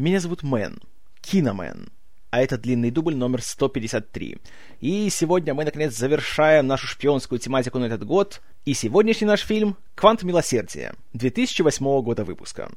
Меня зовут Мэн, Киномен, а это длинный дубль номер 153. И сегодня мы, наконец, завершаем нашу шпионскую тематику на этот год, и сегодняшний наш фильм «Квант милосердия» 2008 года выпуска.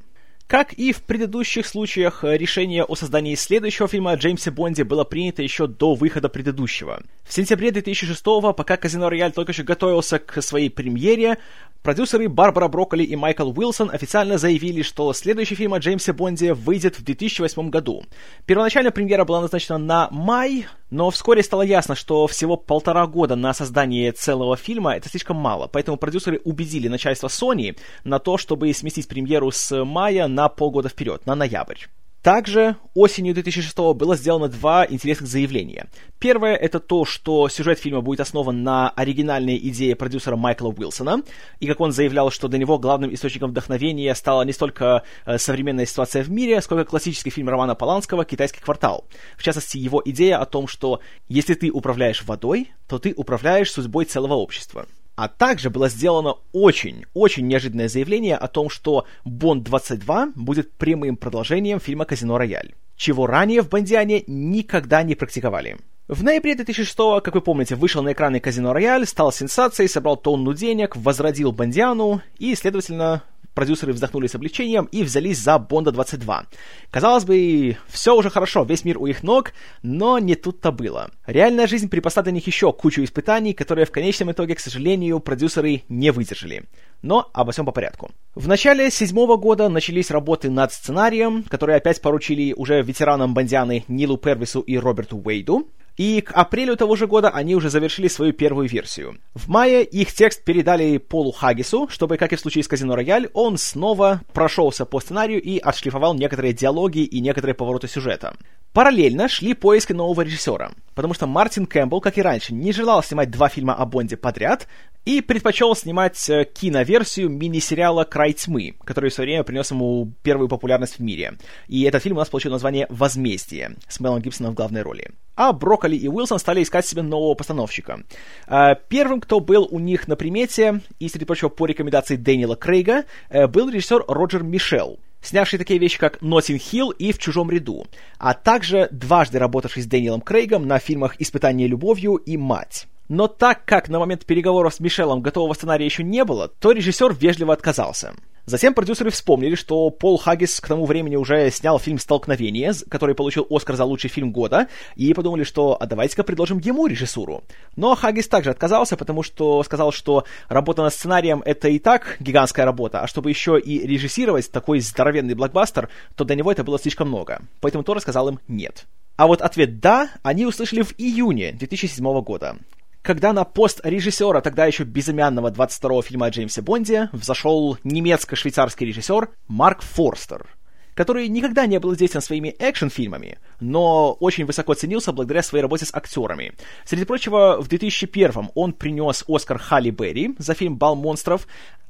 Как и в предыдущих случаях, решение о создании следующего фильма о Джеймсе Бонде было принято еще до выхода предыдущего. В сентябре 2006 пока «Казино Рояль» только еще готовился к своей премьере, продюсеры Барбара Брокколи и Майкл Уилсон официально заявили, что следующий фильм о Джеймсе Бонде выйдет в 2008 году. Первоначально премьера была назначена на май, но вскоре стало ясно, что всего полтора года на создание целого фильма это слишком мало, поэтому продюсеры убедили начальство Sony на то, чтобы сместить премьеру с мая на полгода вперед, на ноябрь. Также осенью 2006 было сделано два интересных заявления. Первое — это то, что сюжет фильма будет основан на оригинальной идее продюсера Майкла Уилсона, и как он заявлял, что для него главным источником вдохновения стала не столько э, современная ситуация в мире, сколько классический фильм Романа Поланского «Китайский квартал». В частности, его идея о том, что если ты управляешь водой, то ты управляешь судьбой целого общества. А также было сделано очень-очень неожиданное заявление о том, что Бонд-22 будет прямым продолжением фильма «Казино Рояль», чего ранее в Бондиане никогда не практиковали. В ноябре 2006 как вы помните, вышел на экраны «Казино Рояль», стал сенсацией, собрал тонну денег, возродил Бондиану и, следовательно, продюсеры вздохнули с облегчением и взялись за Бонда 22. Казалось бы, все уже хорошо, весь мир у их ног, но не тут-то было. Реальная жизнь припасла для них еще кучу испытаний, которые в конечном итоге, к сожалению, продюсеры не выдержали. Но обо всем по порядку. В начале седьмого года начались работы над сценарием, которые опять поручили уже ветеранам Бондианы Нилу Первису и Роберту Уэйду. И к апрелю того же года они уже завершили свою первую версию. В мае их текст передали Полу Хаггису, чтобы, как и в случае с Казино Рояль, он снова прошелся по сценарию и отшлифовал некоторые диалоги и некоторые повороты сюжета. Параллельно шли поиски нового режиссера, потому что Мартин Кэмпбелл, как и раньше, не желал снимать два фильма о Бонде подряд и предпочел снимать э, киноверсию мини-сериала «Край тьмы», который в свое время принес ему первую популярность в мире. И этот фильм у нас получил название «Возмездие» с Мелом Гибсоном в главной роли. А Брокколи и Уилсон стали искать себе нового постановщика. Э, первым, кто был у них на примете, и, среди прочего, по рекомендации Дэниела Крейга, э, был режиссер Роджер Мишел — снявший такие вещи, как «Ноттинг Хилл» и «В чужом ряду», а также дважды работавший с Дэниелом Крейгом на фильмах «Испытание любовью» и «Мать». Но так как на момент переговоров с Мишелом готового сценария еще не было, то режиссер вежливо отказался. Затем продюсеры вспомнили, что Пол Хаггис к тому времени уже снял фильм «Столкновение», который получил Оскар за лучший фильм года, и подумали, что а давайте-ка предложим ему режиссуру. Но Хаггис также отказался, потому что сказал, что работа над сценарием — это и так гигантская работа, а чтобы еще и режиссировать такой здоровенный блокбастер, то для него это было слишком много. Поэтому Тора сказал им «нет». А вот ответ «да» они услышали в июне 2007 года когда на пост режиссера тогда еще безымянного 22-го фильма о Джеймсе Бонде взошел немецко-швейцарский режиссер Марк Форстер, который никогда не был известен своими экшн-фильмами, но очень высоко ценился благодаря своей работе с актерами. Среди прочего, в 2001 он принес Оскар Халли Берри за фильм «Бал монстров»,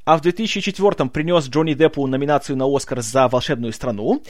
а в 2004 принес Джонни Деппу номинацию на Оскар за «Волшебную страну»,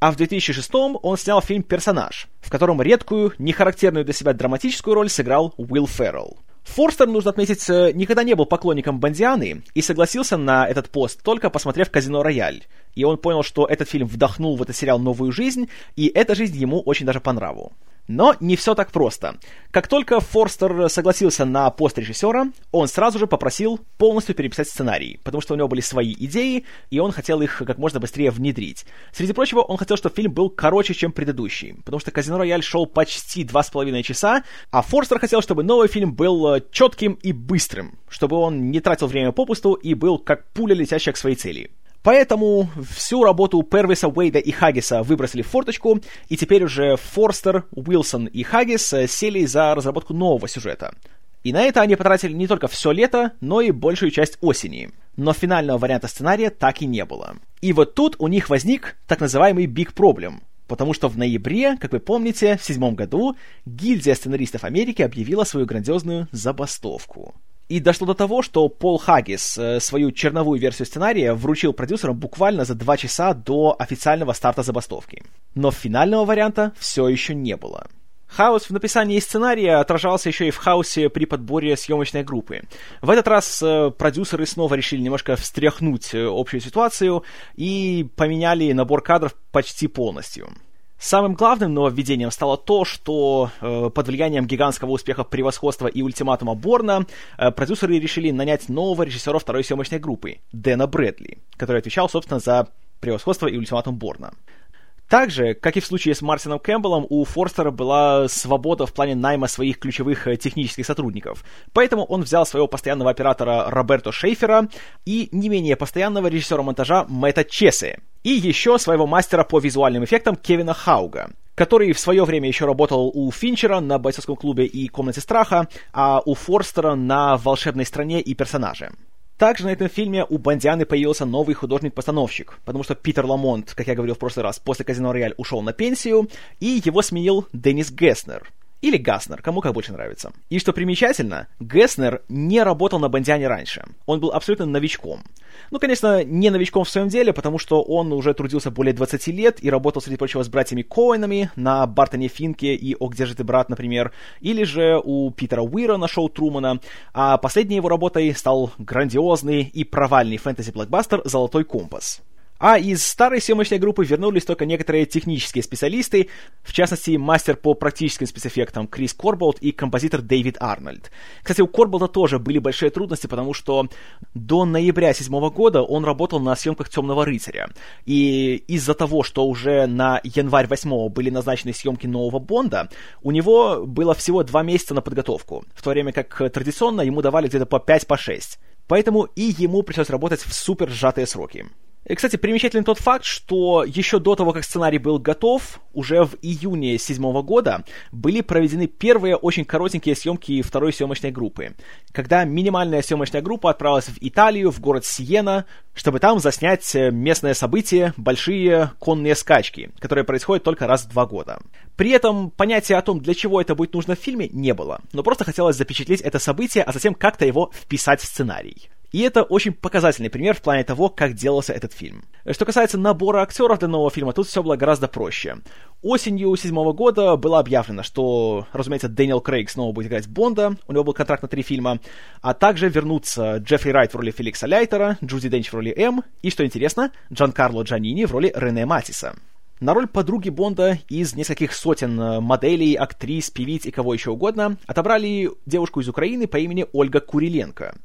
а в 2006 он снял фильм «Персонаж», в котором редкую, нехарактерную для себя драматическую роль сыграл Уилл Феррелл. Форстер, нужно отметить, э, никогда не был поклонником Бондианы и согласился на этот пост, только посмотрев «Казино Рояль». И он понял, что этот фильм вдохнул в этот сериал новую жизнь, и эта жизнь ему очень даже по нраву. Но не все так просто. Как только Форстер согласился на пост режиссера, он сразу же попросил полностью переписать сценарий, потому что у него были свои идеи, и он хотел их как можно быстрее внедрить. Среди прочего, он хотел, чтобы фильм был короче, чем предыдущий, потому что «Казино Рояль» шел почти два с половиной часа, а Форстер хотел, чтобы новый фильм был э, четким и быстрым, чтобы он не тратил время попусту и был как пуля, летящая к своей цели. Поэтому всю работу Первиса, Уэйда и Хаггиса выбросили в форточку, и теперь уже Форстер, Уилсон и Хаггис э, сели за разработку нового сюжета. И на это они потратили не только все лето, но и большую часть осени. Но финального варианта сценария так и не было. И вот тут у них возник так называемый Big Problem, потому что в ноябре, как вы помните, в седьмом году гильдия сценаристов Америки объявила свою грандиозную забастовку. И дошло до того, что Пол Хаггис э, свою черновую версию сценария вручил продюсерам буквально за два часа до официального старта забастовки. Но финального варианта все еще не было. Хаос в написании сценария отражался еще и в хаосе при подборе съемочной группы. В этот раз э, продюсеры снова решили немножко встряхнуть э, общую ситуацию и поменяли набор кадров почти полностью. Самым главным нововведением стало то, что э, под влиянием гигантского успеха «Превосходства» и «Ультиматума Борна» э, продюсеры решили нанять нового режиссера второй съемочной группы, Дэна Брэдли, который отвечал, собственно, за «Превосходство» и «Ультиматум Борна». Также, как и в случае с Мартином Кэмпбеллом, у Форстера была свобода в плане найма своих ключевых э, технических сотрудников. Поэтому он взял своего постоянного оператора Роберто Шейфера и не менее постоянного режиссера монтажа Мэтта Чесы. И еще своего мастера по визуальным эффектам Кевина Хауга который в свое время еще работал у Финчера на бойцовском клубе и комнате страха, а у Форстера на волшебной стране и персонаже. Также на этом фильме у Бандианы появился новый художник-постановщик, потому что Питер Ламонт, как я говорил в прошлый раз, после «Казино Рояль» ушел на пенсию, и его сменил Деннис Гесснер — или Гаснер, кому как больше нравится. И что примечательно, Гесснер не работал на Бондиане раньше. Он был абсолютно новичком. Ну, конечно, не новичком в своем деле, потому что он уже трудился более 20 лет и работал, среди прочего, с братьями Коэнами на Бартоне Финке и «О, где же ты, брат», например, или же у Питера Уира на шоу Трумана, а последней его работой стал грандиозный и провальный фэнтези-блокбастер «Золотой компас». А из старой съемочной группы вернулись только некоторые технические специалисты, в частности, мастер по практическим спецэффектам Крис Корболт и композитор Дэвид Арнольд. Кстати, у Корболта тоже были большие трудности, потому что до ноября седьмого года он работал на съемках «Темного рыцаря». И из-за того, что уже на январь 8 были назначены съемки нового Бонда, у него было всего два месяца на подготовку, в то время как традиционно ему давали где-то по 5-6. По Поэтому и ему пришлось работать в супер сжатые сроки. И, кстати, примечателен тот факт, что еще до того, как сценарий был готов, уже в июне седьмого года были проведены первые очень коротенькие съемки второй съемочной группы, когда минимальная съемочная группа отправилась в Италию, в город Сиена, чтобы там заснять э, местное событие, большие конные скачки, которые происходят только раз в два года. При этом понятия о том, для чего это будет нужно в фильме, не было, но просто хотелось запечатлеть это событие, а затем как-то его вписать в сценарий. И это очень показательный пример в плане того, как делался этот фильм. Что касается набора актеров для нового фильма, тут все было гораздо проще. Осенью седьмого года было объявлено, что, разумеется, Дэниел Крейг снова будет играть Бонда, у него был контракт на три фильма, а также вернутся Джеффри Райт в роли Феликса Лайтера, Джуди Денч в роли М, и, что интересно, Джан Карло Джанини в роли Рене Матиса на роль подруги Бонда из нескольких сотен э, моделей, актрис, певиц и кого еще угодно отобрали девушку из Украины по имени Ольга Куриленко,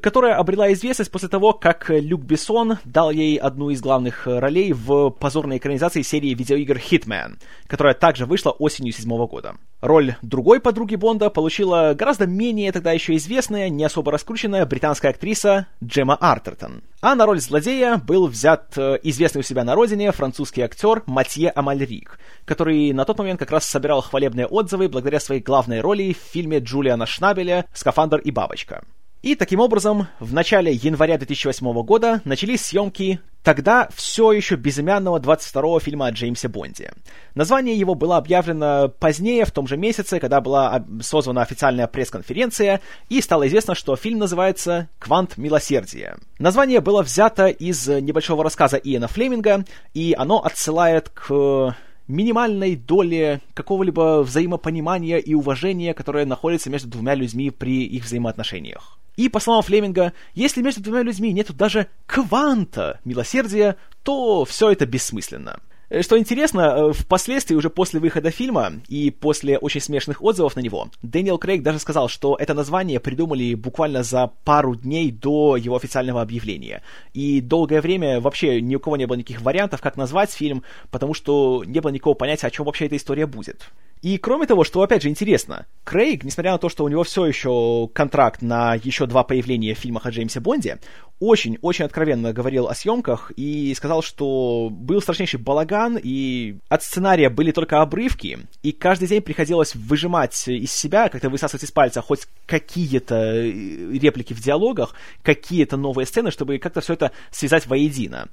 которая обрела известность после того, как Люк Бессон дал ей одну из главных ролей в позорной экранизации серии видеоигр Hitman, которая также вышла осенью седьмого года. Роль другой подруги Бонда получила гораздо менее тогда еще известная, не особо раскрученная британская актриса Джема Артертон. А на роль злодея был взят э, известный у себя на родине французский актер Матье Амальрик, который на тот момент как раз собирал хвалебные отзывы благодаря своей главной роли в фильме Джулиана Шнабеля «Скафандр и бабочка». И таким образом, в начале января 2008 года начались съемки тогда все еще безымянного 22-го фильма о Джеймсе Бонде. Название его было объявлено позднее, в том же месяце, когда была созвана официальная пресс-конференция, и стало известно, что фильм называется «Квант милосердия». Название было взято из небольшого рассказа Иэна Флеминга, и оно отсылает к минимальной доли какого-либо взаимопонимания и уважения, которое находится между двумя людьми при их взаимоотношениях. И, по словам Флеминга, если между двумя людьми нет даже кванта милосердия, то все это бессмысленно. Э, что интересно, э, впоследствии, уже после выхода фильма и после очень смешных отзывов на него, Дэниел Крейг даже сказал, что это название придумали буквально за пару дней до его официального объявления. И долгое время вообще ни у кого не было никаких вариантов, как назвать фильм, потому что не было никакого понятия, о чем вообще эта история будет. И кроме того, что опять же интересно, Крейг, несмотря на то, что у него все еще контракт на еще два появления в фильмах о Джеймсе Бонде, очень-очень откровенно говорил о съемках и сказал, что был страшнейший балаган, и от сценария были только обрывки, и каждый день приходилось выжимать из себя, как-то высасывать из пальца хоть какие-то э, реплики в диалогах, какие-то новые сцены, чтобы как-то все это связать воедино.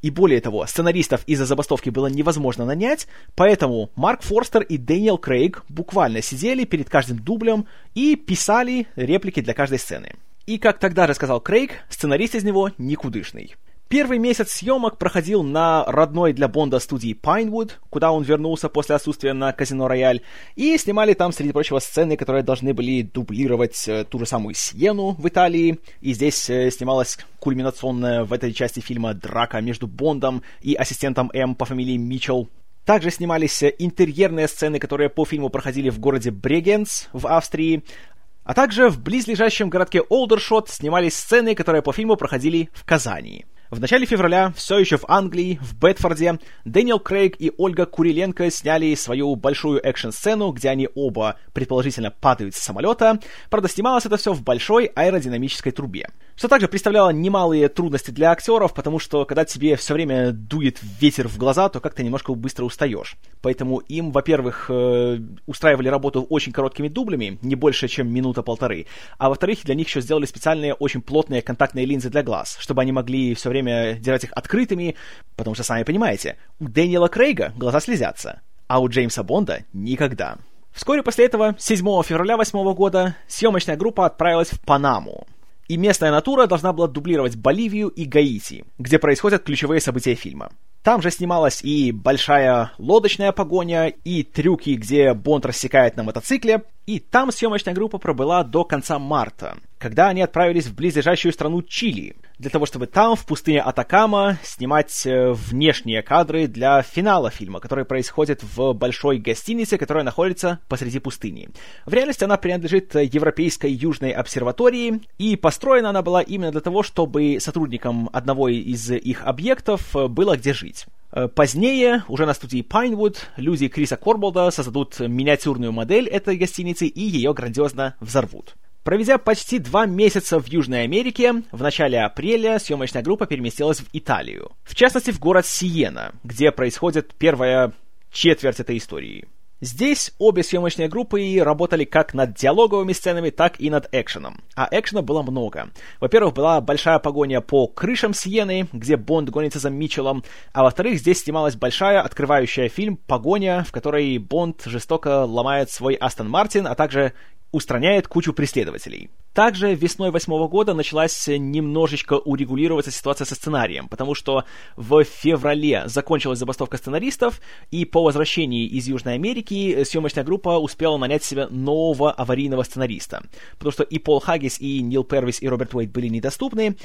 И более того, сценаристов из-за забастовки было невозможно нанять, поэтому Марк Форстер и Дэниел Крейг буквально сидели перед каждым дублем и писали реплики для каждой сцены. И как тогда рассказал Крейг, сценарист из него никудышный. Первый месяц съемок проходил на родной для Бонда студии Pinewood, куда он вернулся после отсутствия на Казино Рояль, и снимали там, среди прочего, сцены, которые должны были дублировать э, ту же самую Сиену в Италии, и здесь э, снималась кульминационная в этой части фильма драка между Бондом и ассистентом М по фамилии Митчелл. Также снимались э, интерьерные сцены, которые по фильму проходили в городе Брегенц в Австрии, а также в близлежащем городке Олдершот снимались сцены, которые по фильму проходили в Казани. В начале февраля, все еще в Англии, в Бетфорде, Дэниел Крейг и Ольга Куриленко сняли свою большую экшн-сцену, где они оба, предположительно, падают с самолета. Правда, снималось это все в большой аэродинамической трубе. Что также представляло немалые трудности для актеров, потому что когда тебе все время дует ветер в глаза, то как-то немножко быстро устаешь. Поэтому им, во-первых, э, устраивали работу очень короткими дублями, не больше, чем минута-полторы, а во-вторых, для них еще сделали специальные очень плотные контактные линзы для глаз, чтобы они могли все время держать их открытыми, потому что, сами понимаете, у Дэниела Крейга глаза слезятся, а у Джеймса Бонда никогда. Вскоре после этого, 7 февраля 2008 года, съемочная группа отправилась в Панаму, и местная натура должна была дублировать Боливию и Гаити, где происходят ключевые события фильма. Там же снималась и большая лодочная погоня, и трюки, где Бонд рассекает на мотоцикле, и там съемочная группа пробыла до конца марта, когда они отправились в близлежащую страну Чили, для того, чтобы там, в пустыне Атакама, снимать э, внешние кадры для финала фильма, который происходит в большой гостинице, которая находится посреди пустыни. В реальности она принадлежит Европейской Южной обсерватории, и построена она была именно для того, чтобы сотрудникам одного из их объектов было где жить. Э, позднее, уже на студии Pinewood, люди Криса Корболда создадут миниатюрную модель этой гостиницы и ее грандиозно взорвут. Проведя почти два месяца в Южной Америке, в начале апреля съемочная группа переместилась в Италию. В частности, в город Сиена, где происходит первая четверть этой истории. Здесь обе съемочные группы работали как над диалоговыми сценами, так и над экшеном. А экшена было много. Во-первых, была большая погоня по крышам Сиены, где Бонд гонится за Митчеллом, а во-вторых, здесь снималась большая, открывающая фильм «Погоня», в которой Бонд жестоко ломает свой Астон Мартин, а также устраняет кучу преследователей. Также весной восьмого года началась немножечко урегулироваться ситуация со сценарием, потому что в феврале закончилась забастовка сценаристов, и по возвращении из Южной Америки съемочная группа успела нанять себе нового аварийного сценариста, потому что и Пол Хаггис, и Нил Первис, и Роберт Уэйт были недоступны,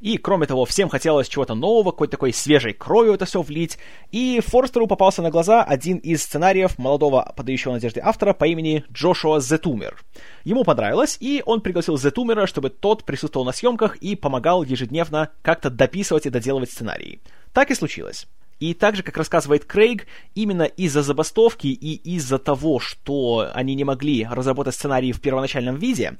и, кроме того, всем хотелось чего-то нового, какой-то такой свежей кровью это все влить. И Форстеру попался на глаза один из сценариев молодого подающего надежды автора по имени Джошуа Зетумер. Ему понравилось, и он пригласил Зетумера, чтобы тот присутствовал на съемках и помогал ежедневно как-то дописывать и доделывать сценарии. Так и случилось. И также, как рассказывает Крейг, именно из-за забастовки и из-за того, что они не могли разработать сценарий в первоначальном виде,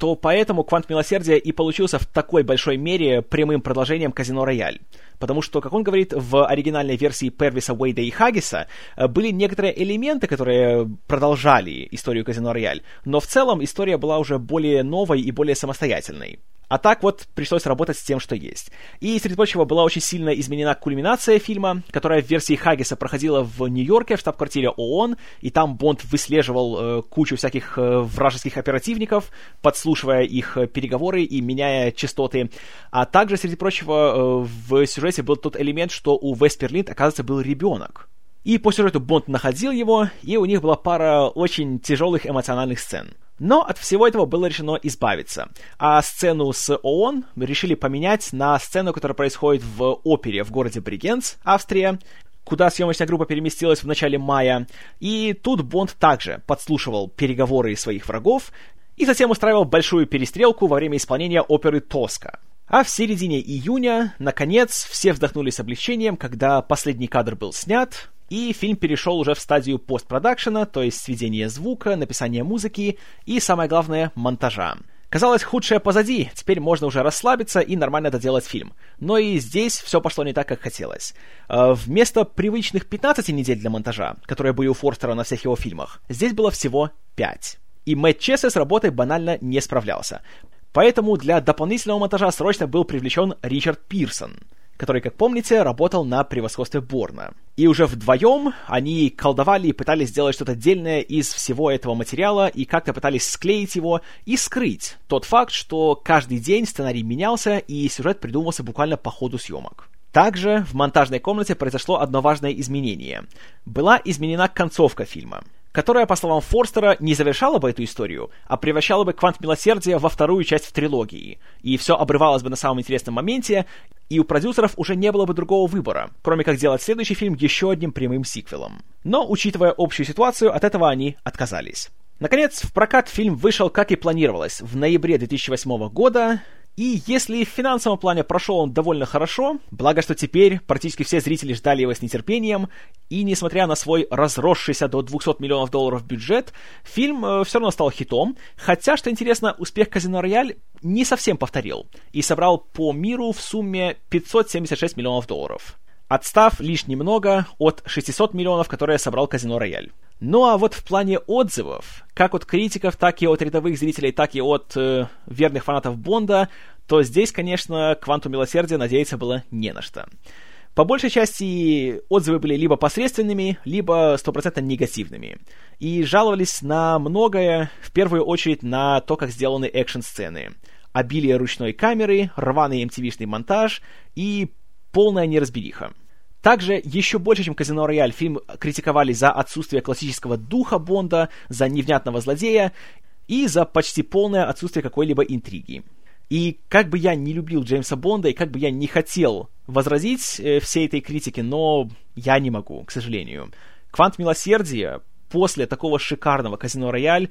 то поэтому «Квант милосердия» и получился в такой большой мере прямым продолжением «Казино Рояль». Потому что, как он говорит, в оригинальной версии Первиса, Уэйда и Хаггиса э, были некоторые элементы, которые продолжали историю «Казино Рояль», но в целом история была уже более новой и более самостоятельной. А так вот пришлось работать с тем, что есть. И, среди прочего, была очень сильно изменена кульминация фильма, которая в версии Хаггиса проходила в Нью-Йорке, в штаб-квартире ООН, и там Бонд выслеживал э, кучу всяких э, вражеских оперативников, подслушивая их э, переговоры и меняя частоты. А также, среди прочего, э, в сюжете был тот элемент, что у Весперлинд, оказывается, был ребенок. И по сюжету Бонд находил его, и у них была пара очень тяжелых эмоциональных сцен. Но от всего этого было решено избавиться. А сцену с ООН решили поменять на сцену, которая происходит в опере в городе Бригенц, Австрия, куда съемочная группа переместилась в начале мая. И тут Бонд также подслушивал переговоры своих врагов и затем устраивал большую перестрелку во время исполнения оперы «Тоска». А в середине июня, наконец, все вздохнули с облегчением, когда последний кадр был снят, и фильм перешел уже в стадию постпродакшена, то есть сведения звука, написания музыки и, самое главное, монтажа. Казалось, худшее позади, теперь можно уже расслабиться и нормально доделать фильм. Но и здесь все пошло не так, как хотелось. Э, вместо привычных 15 недель для монтажа, которые были у Форстера на всех его фильмах, здесь было всего 5. И Мэтт Чессе с работой банально не справлялся. Поэтому для дополнительного монтажа срочно был привлечен Ричард Пирсон – который, как помните, работал на превосходстве Борна. И уже вдвоем они колдовали и пытались сделать что-то отдельное из всего этого материала и как-то пытались склеить его и скрыть тот факт, что каждый день сценарий менялся и сюжет придумывался буквально по ходу съемок. Также в монтажной комнате произошло одно важное изменение. Была изменена концовка фильма которая, по словам Форстера, не завершала бы эту историю, а превращала бы «Квант милосердия» во вторую часть в трилогии. И все обрывалось бы на самом интересном моменте, и у продюсеров уже не было бы другого выбора, кроме как сделать следующий фильм еще одним прямым сиквелом. Но, учитывая общую ситуацию, от этого они отказались. Наконец, в прокат фильм вышел, как и планировалось, в ноябре 2008 года, и если в финансовом плане прошел он довольно хорошо, благо что теперь практически все зрители ждали его с нетерпением, и несмотря на свой разросшийся до 200 миллионов долларов бюджет, фильм э, все равно стал хитом, хотя, что интересно, успех «Казино Рояль» не совсем повторил, и собрал по миру в сумме 576 миллионов долларов отстав лишь немного от 600 миллионов, которые собрал Казино Рояль. Ну а вот в плане отзывов, как от критиков, так и от рядовых зрителей, так и от э, верных фанатов Бонда, то здесь, конечно, Кванту Милосердия надеяться было не на что. По большей части отзывы были либо посредственными, либо стопроцентно негативными. И жаловались на многое, в первую очередь на то, как сделаны экшн-сцены. Обилие ручной камеры, рваный MTV-шный монтаж и полная неразбериха. Также еще больше, чем «Казино Рояль», фильм критиковали за отсутствие классического духа Бонда, за невнятного злодея и за почти полное отсутствие какой-либо интриги. И как бы я не любил Джеймса Бонда, и как бы я не хотел возразить э, всей этой критике, но я не могу, к сожалению. «Квант милосердия» после такого шикарного «Казино Рояль»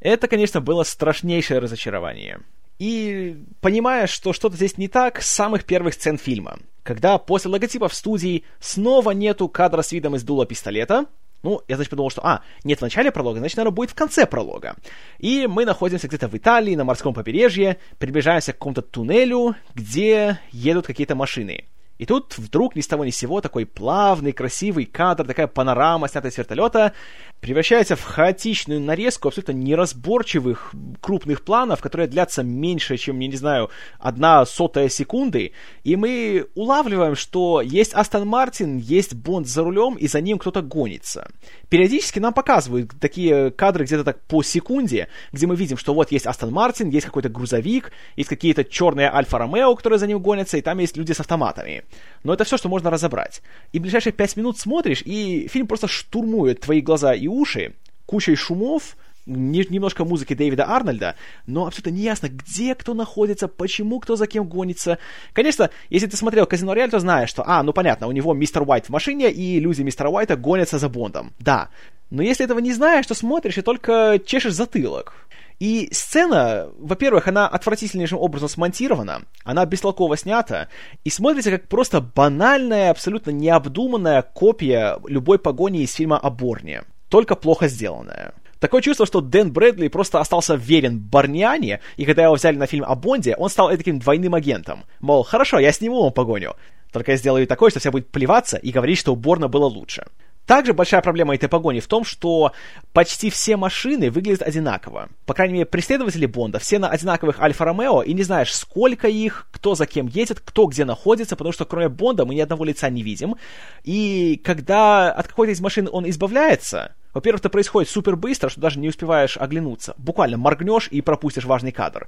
это, конечно, было страшнейшее разочарование. И понимая, что что-то здесь не так, с самых первых сцен фильма, когда после логотипа в студии снова нету кадра с видом из дула пистолета, ну, я, значит, подумал, что, а, нет в начале пролога, значит, наверное, будет в конце пролога. И мы находимся где-то в Италии, на морском побережье, приближаемся к какому-то туннелю, где едут какие-то машины. И тут вдруг ни с того ни с сего такой плавный, красивый кадр, такая панорама, снятая с вертолета, превращается в хаотичную нарезку абсолютно неразборчивых крупных планов, которые длятся меньше, чем, я не знаю, одна сотая секунды, и мы улавливаем, что есть Астон Мартин, есть Бонд за рулем, и за ним кто-то гонится. Периодически нам показывают такие кадры где-то так по секунде, где мы видим, что вот есть Астон Мартин, есть какой-то грузовик, есть какие-то черные Альфа Ромео, которые за ним гонятся, и там есть люди с автоматами. Но это все, что можно разобрать. И ближайшие пять минут смотришь, и фильм просто штурмует твои глаза и уши кучей шумов, немножко музыки Дэвида Арнольда, но абсолютно неясно, где кто находится, почему кто за кем гонится. Конечно, если ты смотрел Казино Рояль, то знаешь, что, а, ну понятно, у него мистер Уайт в машине, и люди мистера Уайта гонятся за Бондом. Да. Но если этого не знаешь, то смотришь и только чешешь затылок. И сцена, во-первых, она отвратительнейшим образом смонтирована, она бестолково снята, и смотрится как просто банальная, абсолютно необдуманная копия любой погони из фильма о Борне, только плохо сделанная. Такое чувство, что Дэн Брэдли просто остался верен Барниане, и когда его взяли на фильм о Бонде, он стал таким двойным агентом. Мол, хорошо, я сниму вам погоню. Только я сделаю такое, что все будет плеваться и говорить, что у Борна было лучше. Также большая проблема этой погони в том, что почти все машины выглядят одинаково. По крайней мере, преследователи Бонда все на одинаковых Альфа-Ромео, и не знаешь, сколько их, кто за кем едет, кто где находится, потому что кроме Бонда мы ни одного лица не видим. И когда от какой-то из машин он избавляется, во-первых, это происходит супер быстро, что даже не успеваешь оглянуться. Буквально моргнешь и пропустишь важный кадр.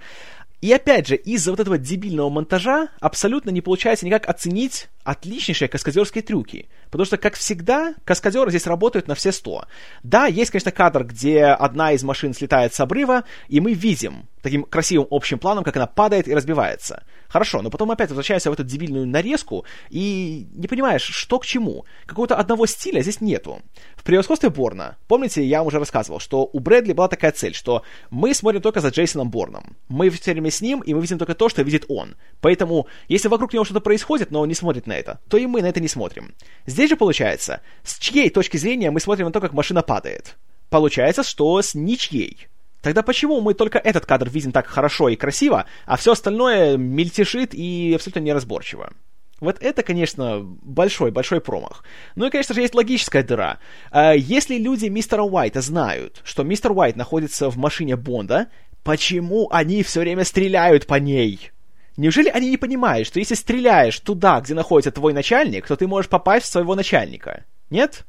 И опять же, из-за вот этого дебильного монтажа абсолютно не получается никак оценить отличнейшие каскадерские трюки. Потому что, как всегда, каскадеры здесь работают на все сто. Да, есть, конечно, кадр, где одна из машин слетает с обрыва, и мы видим таким красивым общим планом, как она падает и разбивается. Хорошо, но потом опять возвращаешься в эту дебильную нарезку и не понимаешь, что к чему. Какого-то одного стиля здесь нету. В превосходстве Борна, помните, я вам уже рассказывал, что у Брэдли была такая цель, что мы смотрим только за Джейсоном Борном. Мы все время с ним, и мы видим только то, что видит он. Поэтому, если вокруг него что-то происходит, но он не смотрит на это, то и мы на это не смотрим. Здесь же получается, с чьей точки зрения мы смотрим на то, как машина падает? Получается, что с ничьей. Тогда почему мы только этот кадр видим так хорошо и красиво, а все остальное мельтешит и абсолютно неразборчиво? Вот это, конечно, большой-большой промах. Ну и, конечно же, есть логическая дыра. А, если люди мистера Уайта знают, что мистер Уайт находится в машине Бонда, почему они все время стреляют по ней? Неужели они не понимают, что если стреляешь туда, где находится твой начальник, то ты можешь попасть в своего начальника? Нет?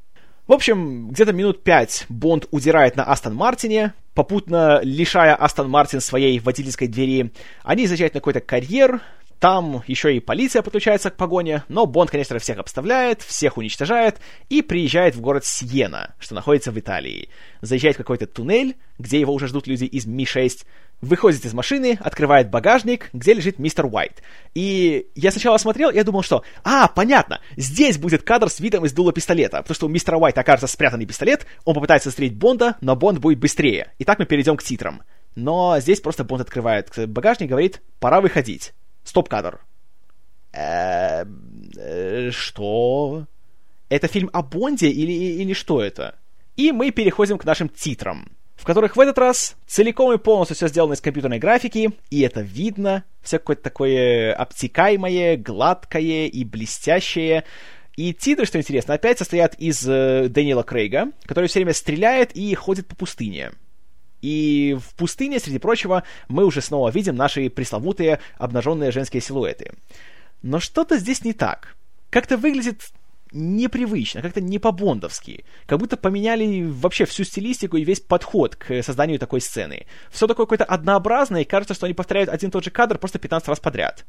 В общем, где-то минут пять Бонд удирает на Астон Мартине, попутно лишая Астон Мартин своей водительской двери. Они заезжают на какой-то карьер, там еще и полиция подключается к погоне, но Бонд, конечно, всех обставляет, всех уничтожает и приезжает в город Сиена, что находится в Италии. Заезжает в какой-то туннель, где его уже ждут люди из Ми-6, выходит из машины, открывает багажник, где лежит мистер Уайт. И я сначала смотрел, я думал, что, а, понятно, здесь будет кадр с видом из дула пистолета, потому что у мистера Уайта окажется спрятанный пистолет, он попытается застрелить Бонда, но Бонд будет быстрее. И так мы перейдем к титрам. Но здесь просто Бонд открывает багажник и говорит, пора выходить. Стоп-кадр. Э, э, что? Это фильм о Бонде или, или что это? И мы переходим к нашим титрам, в которых в этот раз целиком и полностью все сделано из компьютерной графики, и это видно, все какое-то такое обтекаемое, гладкое и блестящее. И титры, что интересно, опять состоят из э, Дэниела Крейга, который все время стреляет и ходит по пустыне. И в пустыне, среди прочего, мы уже снова видим наши пресловутые обнаженные женские силуэты. Но что-то здесь не так. Как-то выглядит непривычно, как-то не по-бондовски. Как будто поменяли вообще всю стилистику и весь подход к созданию такой сцены. Все такое какое-то однообразное, и кажется, что они повторяют один и тот же кадр просто 15 раз подряд.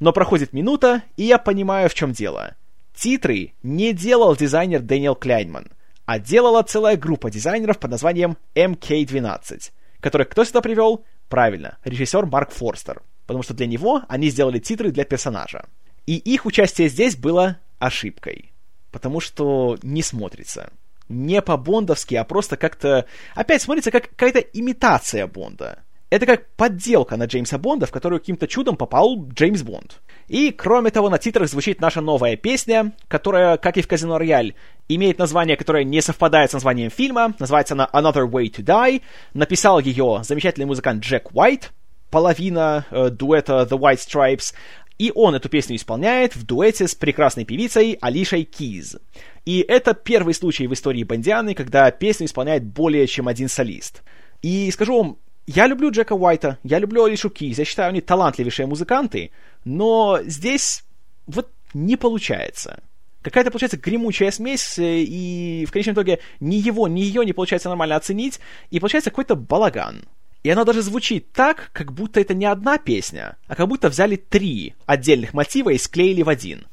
Но проходит минута, и я понимаю, в чем дело. Титры не делал дизайнер Дэниел Кляйнман — а делала целая группа дизайнеров под названием MK12, которых кто сюда привел? Правильно, режиссер Марк Форстер, потому что для него они сделали титры для персонажа. И их участие здесь было ошибкой, потому что не смотрится. Не по-бондовски, а просто как-то... Опять смотрится как какая-то имитация Бонда. Это как подделка на Джеймса Бонда, в которую каким-то чудом попал Джеймс Бонд. И, кроме того, на титрах звучит наша новая песня, которая, как и в Казино Рояль, имеет название, которое не совпадает с названием фильма. Называется она Another Way to Die. Написал ее замечательный музыкант Джек Уайт, половина э, дуэта The White Stripes. И он эту песню исполняет в дуэте с прекрасной певицей Алишей Киз. И это первый случай в истории Бандианы, когда песню исполняет более чем один солист. И скажу вам, я люблю Джека Уайта, я люблю Алишу Киз, я считаю, они талантливейшие музыканты, но здесь вот не получается. Какая-то получается гремучая смесь, э, и в конечном итоге ни его, ни ее не получается нормально оценить, и получается какой-то балаган. И она даже звучит так, как будто это не одна песня, а как будто взяли три отдельных мотива и склеили в один.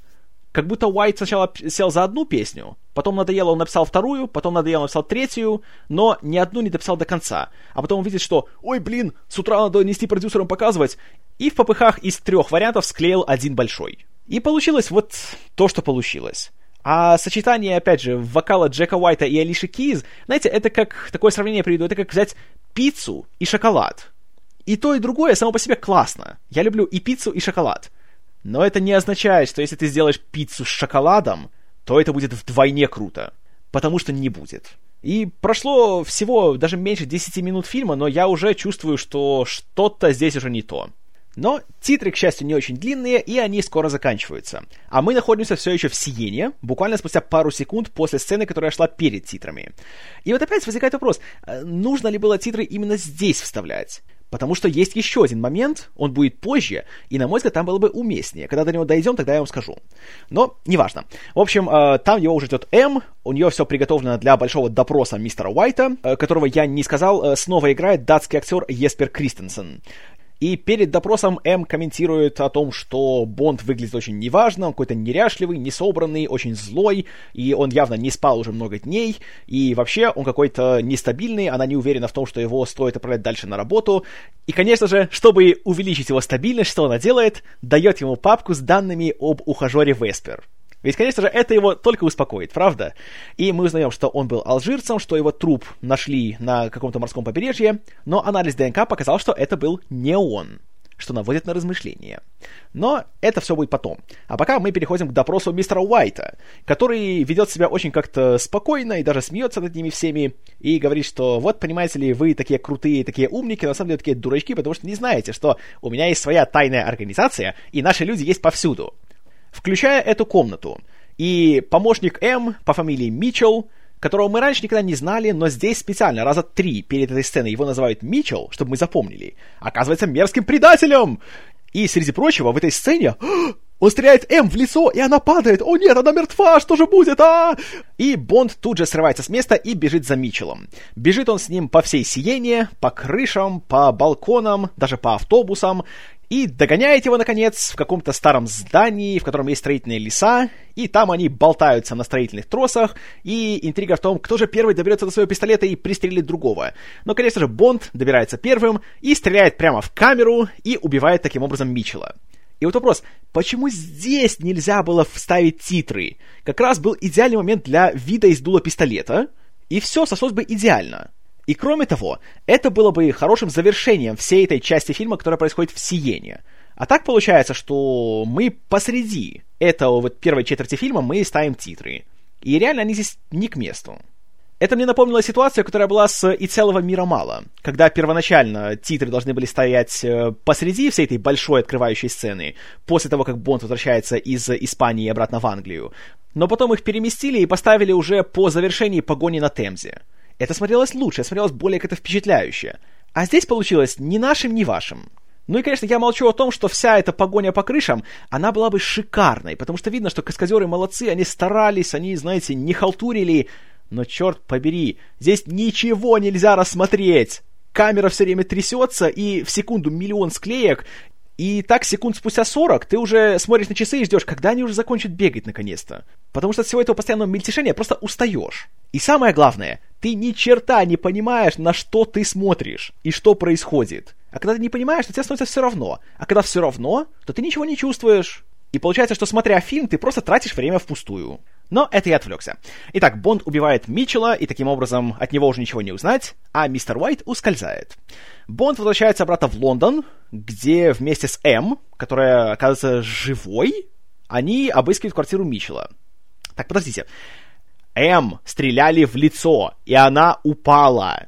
Как будто Уайт сначала сел за одну песню, потом надоело, он написал вторую, потом надоело, он написал третью, но ни одну не дописал до конца. А потом он видит, что «Ой, блин, с утра надо нести продюсерам показывать», и в попыхах из трех вариантов склеил один большой. И получилось вот то, что получилось. А сочетание, опять же, вокала Джека Уайта и Алиши Киз, знаете, это как, такое сравнение приведу, это как взять пиццу и шоколад. И то, и другое само по себе классно. Я люблю и пиццу, и шоколад. Но это не означает, что если ты сделаешь пиццу с шоколадом, то это будет вдвойне круто. Потому что не будет. И прошло всего даже меньше 10 минут фильма, но я уже чувствую, что что-то здесь уже не то. Но титры, к счастью, не очень длинные, и они скоро заканчиваются. А мы находимся все еще в Сиене, буквально спустя пару секунд после сцены, которая шла перед титрами. И вот опять возникает вопрос, э, нужно ли было титры именно здесь вставлять? Потому что есть еще один момент, он будет позже, и, на мой взгляд, там было бы уместнее. Когда до него дойдем, тогда я вам скажу. Но неважно. В общем, э, там его уже ждет М, у нее все приготовлено для большого допроса мистера Уайта, э, которого я не сказал, э, снова играет датский актер Еспер Кристенсен. И перед допросом М комментирует о том, что Бонд выглядит очень неважно, он какой-то неряшливый, несобранный, очень злой, и он явно не спал уже много дней, и вообще он какой-то нестабильный, она не уверена в том, что его стоит отправлять дальше на работу. И, конечно же, чтобы увеличить его стабильность, что она делает? Дает ему папку с данными об ухажере Веспер. Ведь, конечно же, это его только успокоит, правда? И мы узнаем, что он был алжирцем, что его труп нашли на каком-то морском побережье, но анализ ДНК показал, что это был не он что наводит на размышления. Но это все будет потом. А пока мы переходим к допросу мистера Уайта, который ведет себя очень как-то спокойно и даже смеется над ними всеми и говорит, что вот, понимаете ли, вы такие крутые, такие умники, на самом деле такие дурачки, потому что не знаете, что у меня есть своя тайная организация, и наши люди есть повсюду включая эту комнату. И помощник М по фамилии Митчелл, которого мы раньше никогда не знали, но здесь специально раза три перед этой сценой его называют Митчелл, чтобы мы запомнили, оказывается мерзким предателем. И, среди прочего, в этой сцене он стреляет М в лицо, и она падает. О нет, она мертва, что же будет, а? И Бонд тут же срывается с места и бежит за Митчеллом. Бежит он с ним по всей Сиене, по крышам, по балконам, даже по автобусам, и догоняет его, наконец, в каком-то старом здании, в котором есть строительные леса, и там они болтаются на строительных тросах, и интрига в том, кто же первый доберется до своего пистолета и пристрелит другого. Но, конечно же, Бонд добирается первым и стреляет прямо в камеру и убивает таким образом Митчелла. И вот вопрос, почему здесь нельзя было вставить титры? Как раз был идеальный момент для вида из дула пистолета, и все сошлось бы идеально. И кроме того, это было бы хорошим завершением всей этой части фильма, которая происходит в Сиене. А так получается, что мы посреди этого вот первой четверти фильма мы ставим титры. И реально они здесь не к месту. Это мне напомнило ситуацию, которая была с «И целого мира мало», когда первоначально титры должны были стоять э, посреди всей этой большой открывающей сцены, после того, как Бонд возвращается из Испании обратно в Англию. Но потом их переместили и поставили уже по завершении погони на Темзе. Это смотрелось лучше, смотрелось более как-то впечатляюще. А здесь получилось ни нашим, ни вашим. Ну и, конечно, я молчу о том, что вся эта погоня по крышам, она была бы шикарной, потому что видно, что каскадеры молодцы, они старались, они, знаете, не халтурили, но черт побери, здесь ничего нельзя рассмотреть. Камера все время трясется, и в секунду миллион склеек, и так секунд спустя 40 ты уже смотришь на часы и ждешь, когда они уже закончат бегать наконец-то. Потому что от всего этого постоянного мельтешения просто устаешь. И самое главное, ты ни черта не понимаешь, на что ты смотришь и что происходит. А когда ты не понимаешь, то тебе становится все равно. А когда все равно, то ты ничего не чувствуешь. И получается, что смотря фильм, ты просто тратишь время впустую. Но это я отвлекся. Итак, Бонд убивает Митчелла, и таким образом от него уже ничего не узнать, а мистер Уайт ускользает. Бонд возвращается обратно в Лондон, где вместе с М, которая оказывается живой, они обыскивают квартиру Митчелла. Так, подождите. М стреляли в лицо, и она упала.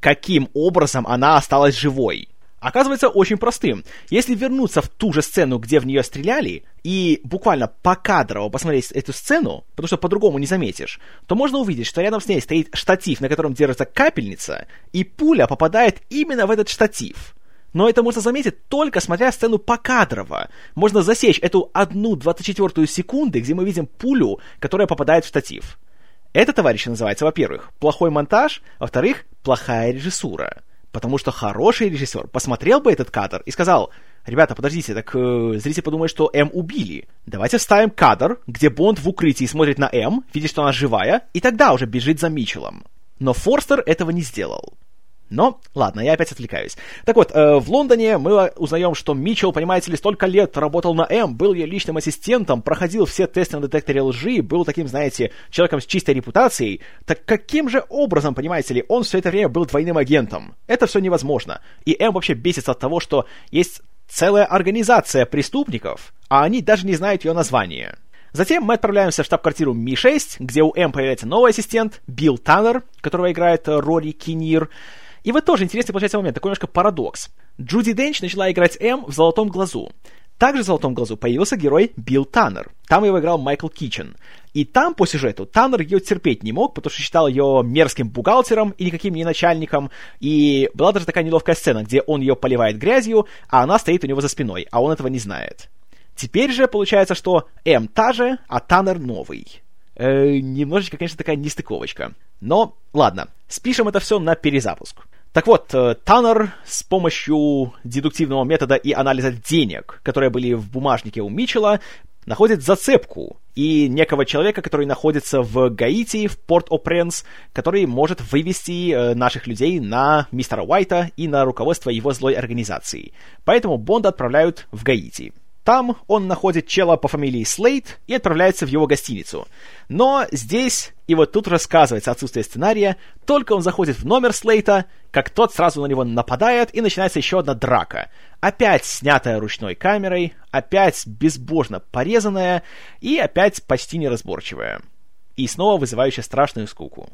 Каким образом она осталась живой? Оказывается очень простым. Если вернуться в ту же сцену, где в нее стреляли, и буквально покадрово посмотреть эту сцену, потому что по-другому не заметишь, то можно увидеть, что рядом с ней стоит штатив, на котором держится капельница, и пуля попадает именно в этот штатив. Но это можно заметить только смотря сцену покадрово. Можно засечь эту одну двадцать четвертую секунды, где мы видим пулю, которая попадает в штатив. Это, товарищи, называется, во-первых, плохой монтаж, во-вторых, плохая режиссура. Потому что хороший режиссер посмотрел бы этот кадр и сказал, ребята, подождите, так э, зритель подумает, что М убили. Давайте вставим кадр, где Бонд в укрытии смотрит на М, видит, что она живая, и тогда уже бежит за Митчеллом. Но Форстер этого не сделал. Но, ладно, я опять отвлекаюсь. Так вот, э, в Лондоне мы узнаем, что Митчелл, понимаете ли, столько лет работал на М, был ее личным ассистентом, проходил все тесты на детекторе лжи, был таким, знаете, человеком с чистой репутацией. Так каким же образом, понимаете ли, он все это время был двойным агентом? Это все невозможно. И М вообще бесится от того, что есть целая организация преступников, а они даже не знают ее название. Затем мы отправляемся в штаб-квартиру Ми-6, где у М появляется новый ассистент, Билл Таннер, которого играет Рори Кинир. И вот тоже интересный получается момент, такой немножко парадокс. Джуди Денч начала играть М в «Золотом глазу». Также в «Золотом глазу» появился герой Билл Таннер. Там его играл Майкл Кичен. И там по сюжету Таннер ее терпеть не мог, потому что считал ее мерзким бухгалтером и никаким не начальником. И была даже такая неловкая сцена, где он ее поливает грязью, а она стоит у него за спиной, а он этого не знает. Теперь же получается, что М та же, а Таннер новый. Э, немножечко, конечно, такая нестыковочка. Но, ладно, спишем это все на перезапуск. Так вот, э, Таннер с помощью дедуктивного метода и анализа денег, которые были в бумажнике у Митчелла, находит зацепку и некого человека, который находится в Гаити, в Порт-О-Пренс, который может вывести э, наших людей на мистера Уайта и на руководство его злой организации. Поэтому Бонда отправляют в Гаити. Там он находит чела по фамилии Слейт и отправляется в его гостиницу. Но здесь, и вот тут рассказывается отсутствие сценария, только он заходит в номер Слейта, как тот сразу на него нападает, и начинается еще одна драка. Опять снятая ручной камерой, опять безбожно порезанная, и опять почти неразборчивая. И снова вызывающая страшную скуку.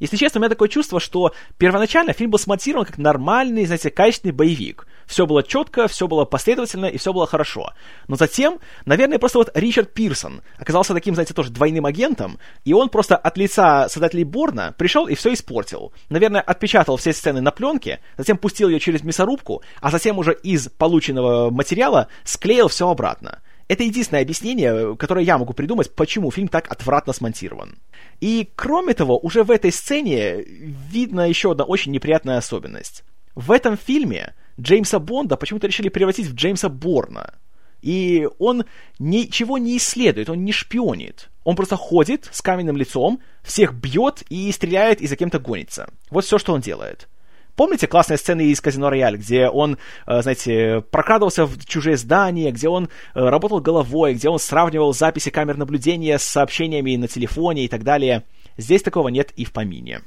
Если честно, у меня такое чувство, что первоначально фильм был смонтирован как нормальный, знаете, качественный боевик. Все было четко, все было последовательно и все было хорошо. Но затем, наверное, просто вот Ричард Пирсон оказался таким, знаете, тоже двойным агентом, и он просто от лица создателей Борна пришел и все испортил. Наверное, отпечатал все сцены на пленке, затем пустил ее через мясорубку, а затем уже из полученного материала склеил все обратно. Это единственное объяснение, которое я могу придумать, почему фильм так отвратно смонтирован. И, кроме того, уже в этой сцене видно еще одна очень неприятная особенность. В этом фильме Джеймса Бонда почему-то решили превратить в Джеймса Борна. И он ничего не исследует, он не шпионит. Он просто ходит с каменным лицом, всех бьет и стреляет и за кем-то гонится. Вот все, что он делает. Помните классные сцены из «Казино Рояль», где он, э, знаете, прокрадывался в чужие здания, где он э, работал головой, где он сравнивал записи камер наблюдения с сообщениями на телефоне и так далее? Здесь такого нет и в помине.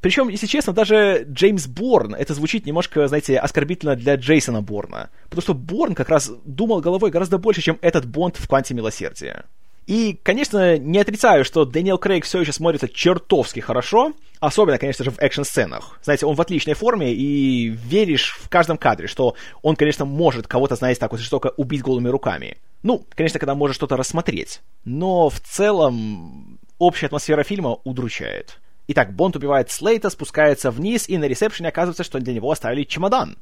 Причем, если честно, даже Джеймс Борн, это звучит немножко, знаете, оскорбительно для Джейсона Борна. Потому что Борн как раз думал головой гораздо больше, чем этот Бонд в «Кванте милосердия». И, конечно, не отрицаю, что Дэниел Крейг все еще смотрится чертовски хорошо, особенно, конечно же, в экшн-сценах. Знаете, он в отличной форме, и веришь в каждом кадре, что он, конечно, может кого-то, знаете, так вот жестоко убить голыми руками. Ну, конечно, когда может что-то рассмотреть. Но в целом общая атмосфера фильма удручает. Итак, Бонд убивает Слейта, спускается вниз, и на ресепшене оказывается, что для него оставили чемодан.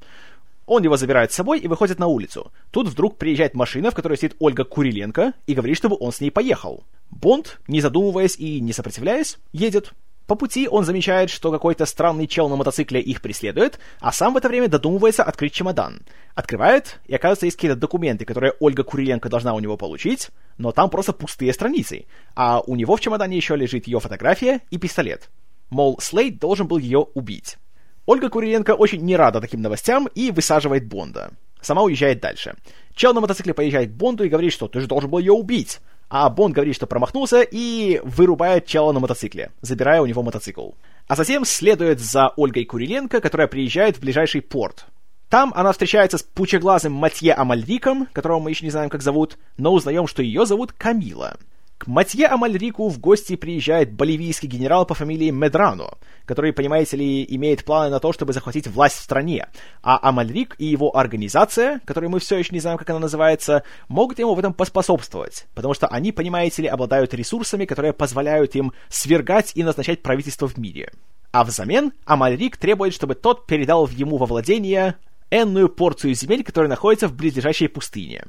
Он его забирает с собой и выходит на улицу. Тут вдруг приезжает машина, в которой сидит Ольга Куриленко, и говорит, чтобы он с ней поехал. Бонд, не задумываясь и не сопротивляясь, едет. По пути он замечает, что какой-то странный чел на мотоцикле их преследует, а сам в это время додумывается открыть чемодан. Открывает, и оказывается, есть какие-то документы, которые Ольга Куриленко должна у него получить, но там просто пустые страницы. А у него в чемодане еще лежит ее фотография и пистолет. Мол, Слейд должен был ее убить. Ольга Куриленко очень не рада таким новостям и высаживает Бонда. Сама уезжает дальше. Чел на мотоцикле поезжает к Бонду и говорит, что ты же должен был ее убить. А Бонд говорит, что промахнулся и вырубает чела на мотоцикле, забирая у него мотоцикл. А затем следует за Ольгой Куриленко, которая приезжает в ближайший порт. Там она встречается с пучеглазым Матье Амальриком, которого мы еще не знаем, как зовут, но узнаем, что ее зовут Камила. К Матье Амальрику в гости приезжает боливийский генерал по фамилии Медрано, который, понимаете ли, имеет планы на то, чтобы захватить власть в стране, а Амальрик и его организация, которую мы все еще не знаем, как она называется, могут ему в этом поспособствовать, потому что они, понимаете ли, обладают ресурсами, которые позволяют им свергать и назначать правительство в мире. А взамен Амальрик требует, чтобы тот передал ему во владение энную порцию земель, которые находятся в близлежащей пустыне.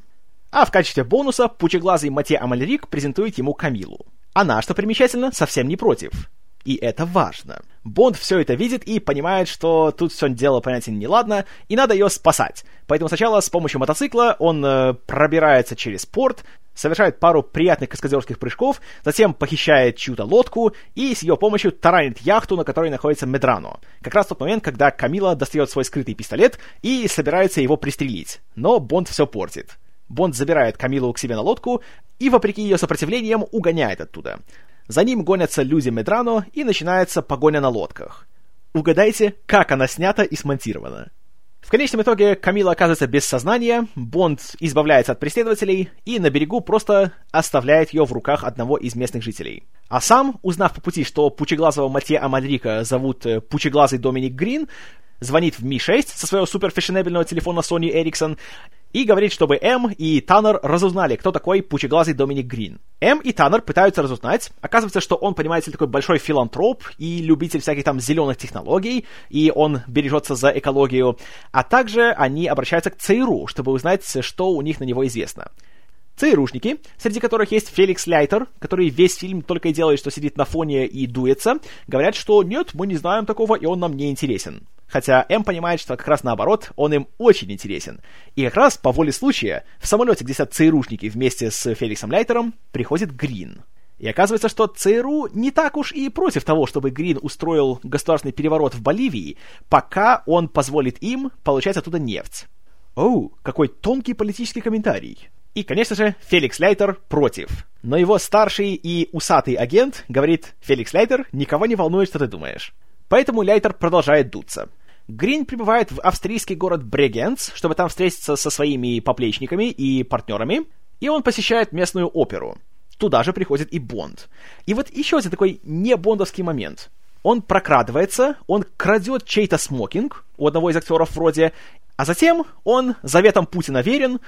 А в качестве бонуса пучеглазый Мате Амальрик презентует ему Камилу. Она, что примечательно, совсем не против. И это важно. Бонд все это видит и понимает, что тут все дело, понятно, неладно, и надо ее спасать. Поэтому сначала с помощью мотоцикла он э, пробирается через порт, совершает пару приятных каскадерских прыжков, затем похищает чью-то лодку и с ее помощью таранит яхту, на которой находится Медрано. Как раз в тот момент, когда Камила достает свой скрытый пистолет и собирается его пристрелить. Но Бонд все портит. Бонд забирает Камилу к себе на лодку и, вопреки ее сопротивлениям, угоняет оттуда. За ним гонятся люди Медрано, и начинается погоня на лодках. Угадайте, как она снята и смонтирована. В конечном итоге Камила оказывается без сознания, Бонд избавляется от преследователей и на берегу просто оставляет ее в руках одного из местных жителей. А сам, узнав по пути, что пучеглазого Матье Амадрика зовут э, Пучеглазый Доминик Грин, звонит в Ми-6 со своего суперфешенебельного телефона Sony Ericsson и говорит, чтобы М и Таннер разузнали, кто такой пучеглазый Доминик Грин. М и Таннер пытаются разузнать. Оказывается, что он, понимаете, такой большой филантроп и любитель всяких там зеленых технологий, и он бережется за экологию. А также они обращаются к ЦРУ, чтобы узнать, что у них на него известно. ЦРУшники, среди которых есть Феликс Ляйтер, который весь фильм только и делает, что сидит на фоне и дуется, говорят, что нет, мы не знаем такого, и он нам не интересен. Хотя М понимает, что как раз наоборот, он им очень интересен. И как раз по воле случая в самолете, где сидят ЦРУшники вместе с Феликсом Ляйтером, приходит Грин. И оказывается, что ЦРУ не так уж и против того, чтобы Грин устроил государственный переворот в Боливии, пока он позволит им получать оттуда нефть. Оу, какой тонкий политический комментарий. И, конечно же, Феликс Лейтер против. Но его старший и усатый агент говорит, Феликс Лейтер, никого не волнует, что ты думаешь. Поэтому Лейтер продолжает дуться. Грин прибывает в австрийский город Брегенц, чтобы там встретиться со своими поплечниками и партнерами, и он посещает местную оперу. Туда же приходит и Бонд. И вот еще один такой не бондовский момент. Он прокрадывается, он крадет чей-то смокинг у одного из актеров вроде, а затем он заветом Путина верен,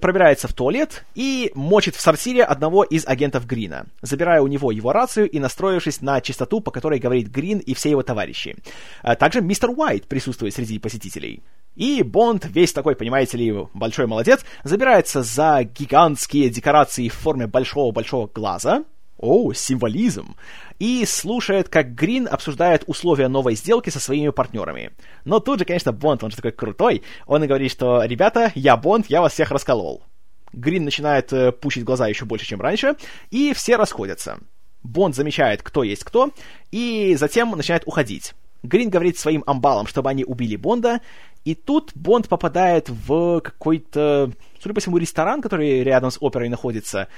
пробирается в туалет и мочит в сортире одного из агентов Грина, забирая у него его рацию и настроившись на частоту, по которой говорит Грин и все его товарищи. А также мистер Уайт присутствует среди посетителей. И Бонд, весь такой, понимаете ли, большой молодец, забирается за гигантские декорации в форме большого-большого глаза, о, символизм. И слушает, как Грин обсуждает условия новой сделки со своими партнерами. Но тут же, конечно, Бонд, он же такой крутой, он и говорит, что «Ребята, я Бонд, я вас всех расколол». Грин начинает э, пучить глаза еще больше, чем раньше, и все расходятся. Бонд замечает, кто есть кто, и затем начинает уходить. Грин говорит своим амбалам, чтобы они убили Бонда, и тут Бонд попадает в какой-то, судя по всему, ресторан, который рядом с оперой находится,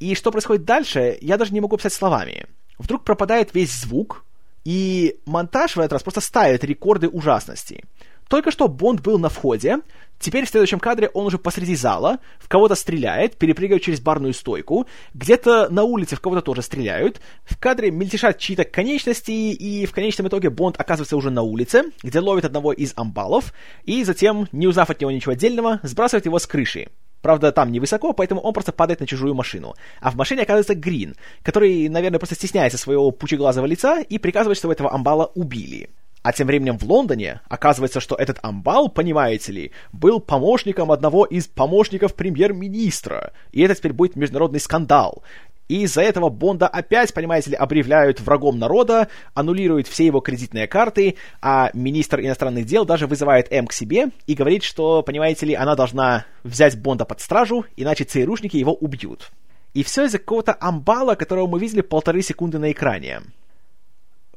и что происходит дальше, я даже не могу описать словами. Вдруг пропадает весь звук, и монтаж в этот раз просто ставит рекорды ужасности. Только что Бонд был на входе, теперь в следующем кадре он уже посреди зала, в кого-то стреляет, перепрыгивает через барную стойку, где-то на улице в кого-то тоже стреляют, в кадре мельтешат чьи-то конечности, и в конечном итоге Бонд оказывается уже на улице, где ловит одного из амбалов, и затем, не узнав от него ничего отдельного, сбрасывает его с крыши. Правда, там невысоко, поэтому он просто падает на чужую машину. А в машине оказывается Грин, который, наверное, просто стесняется своего пучеглазого лица и приказывает, чтобы этого амбала убили. А тем временем в Лондоне оказывается, что этот амбал, понимаете ли, был помощником одного из помощников премьер-министра. И это теперь будет международный скандал. И из-за этого Бонда опять, понимаете ли, объявляют врагом народа, аннулируют все его кредитные карты, а министр иностранных дел даже вызывает М к себе и говорит, что, понимаете ли, она должна взять Бонда под стражу, иначе ЦРУшники его убьют. И все из-за какого-то амбала, которого мы видели полторы секунды на экране.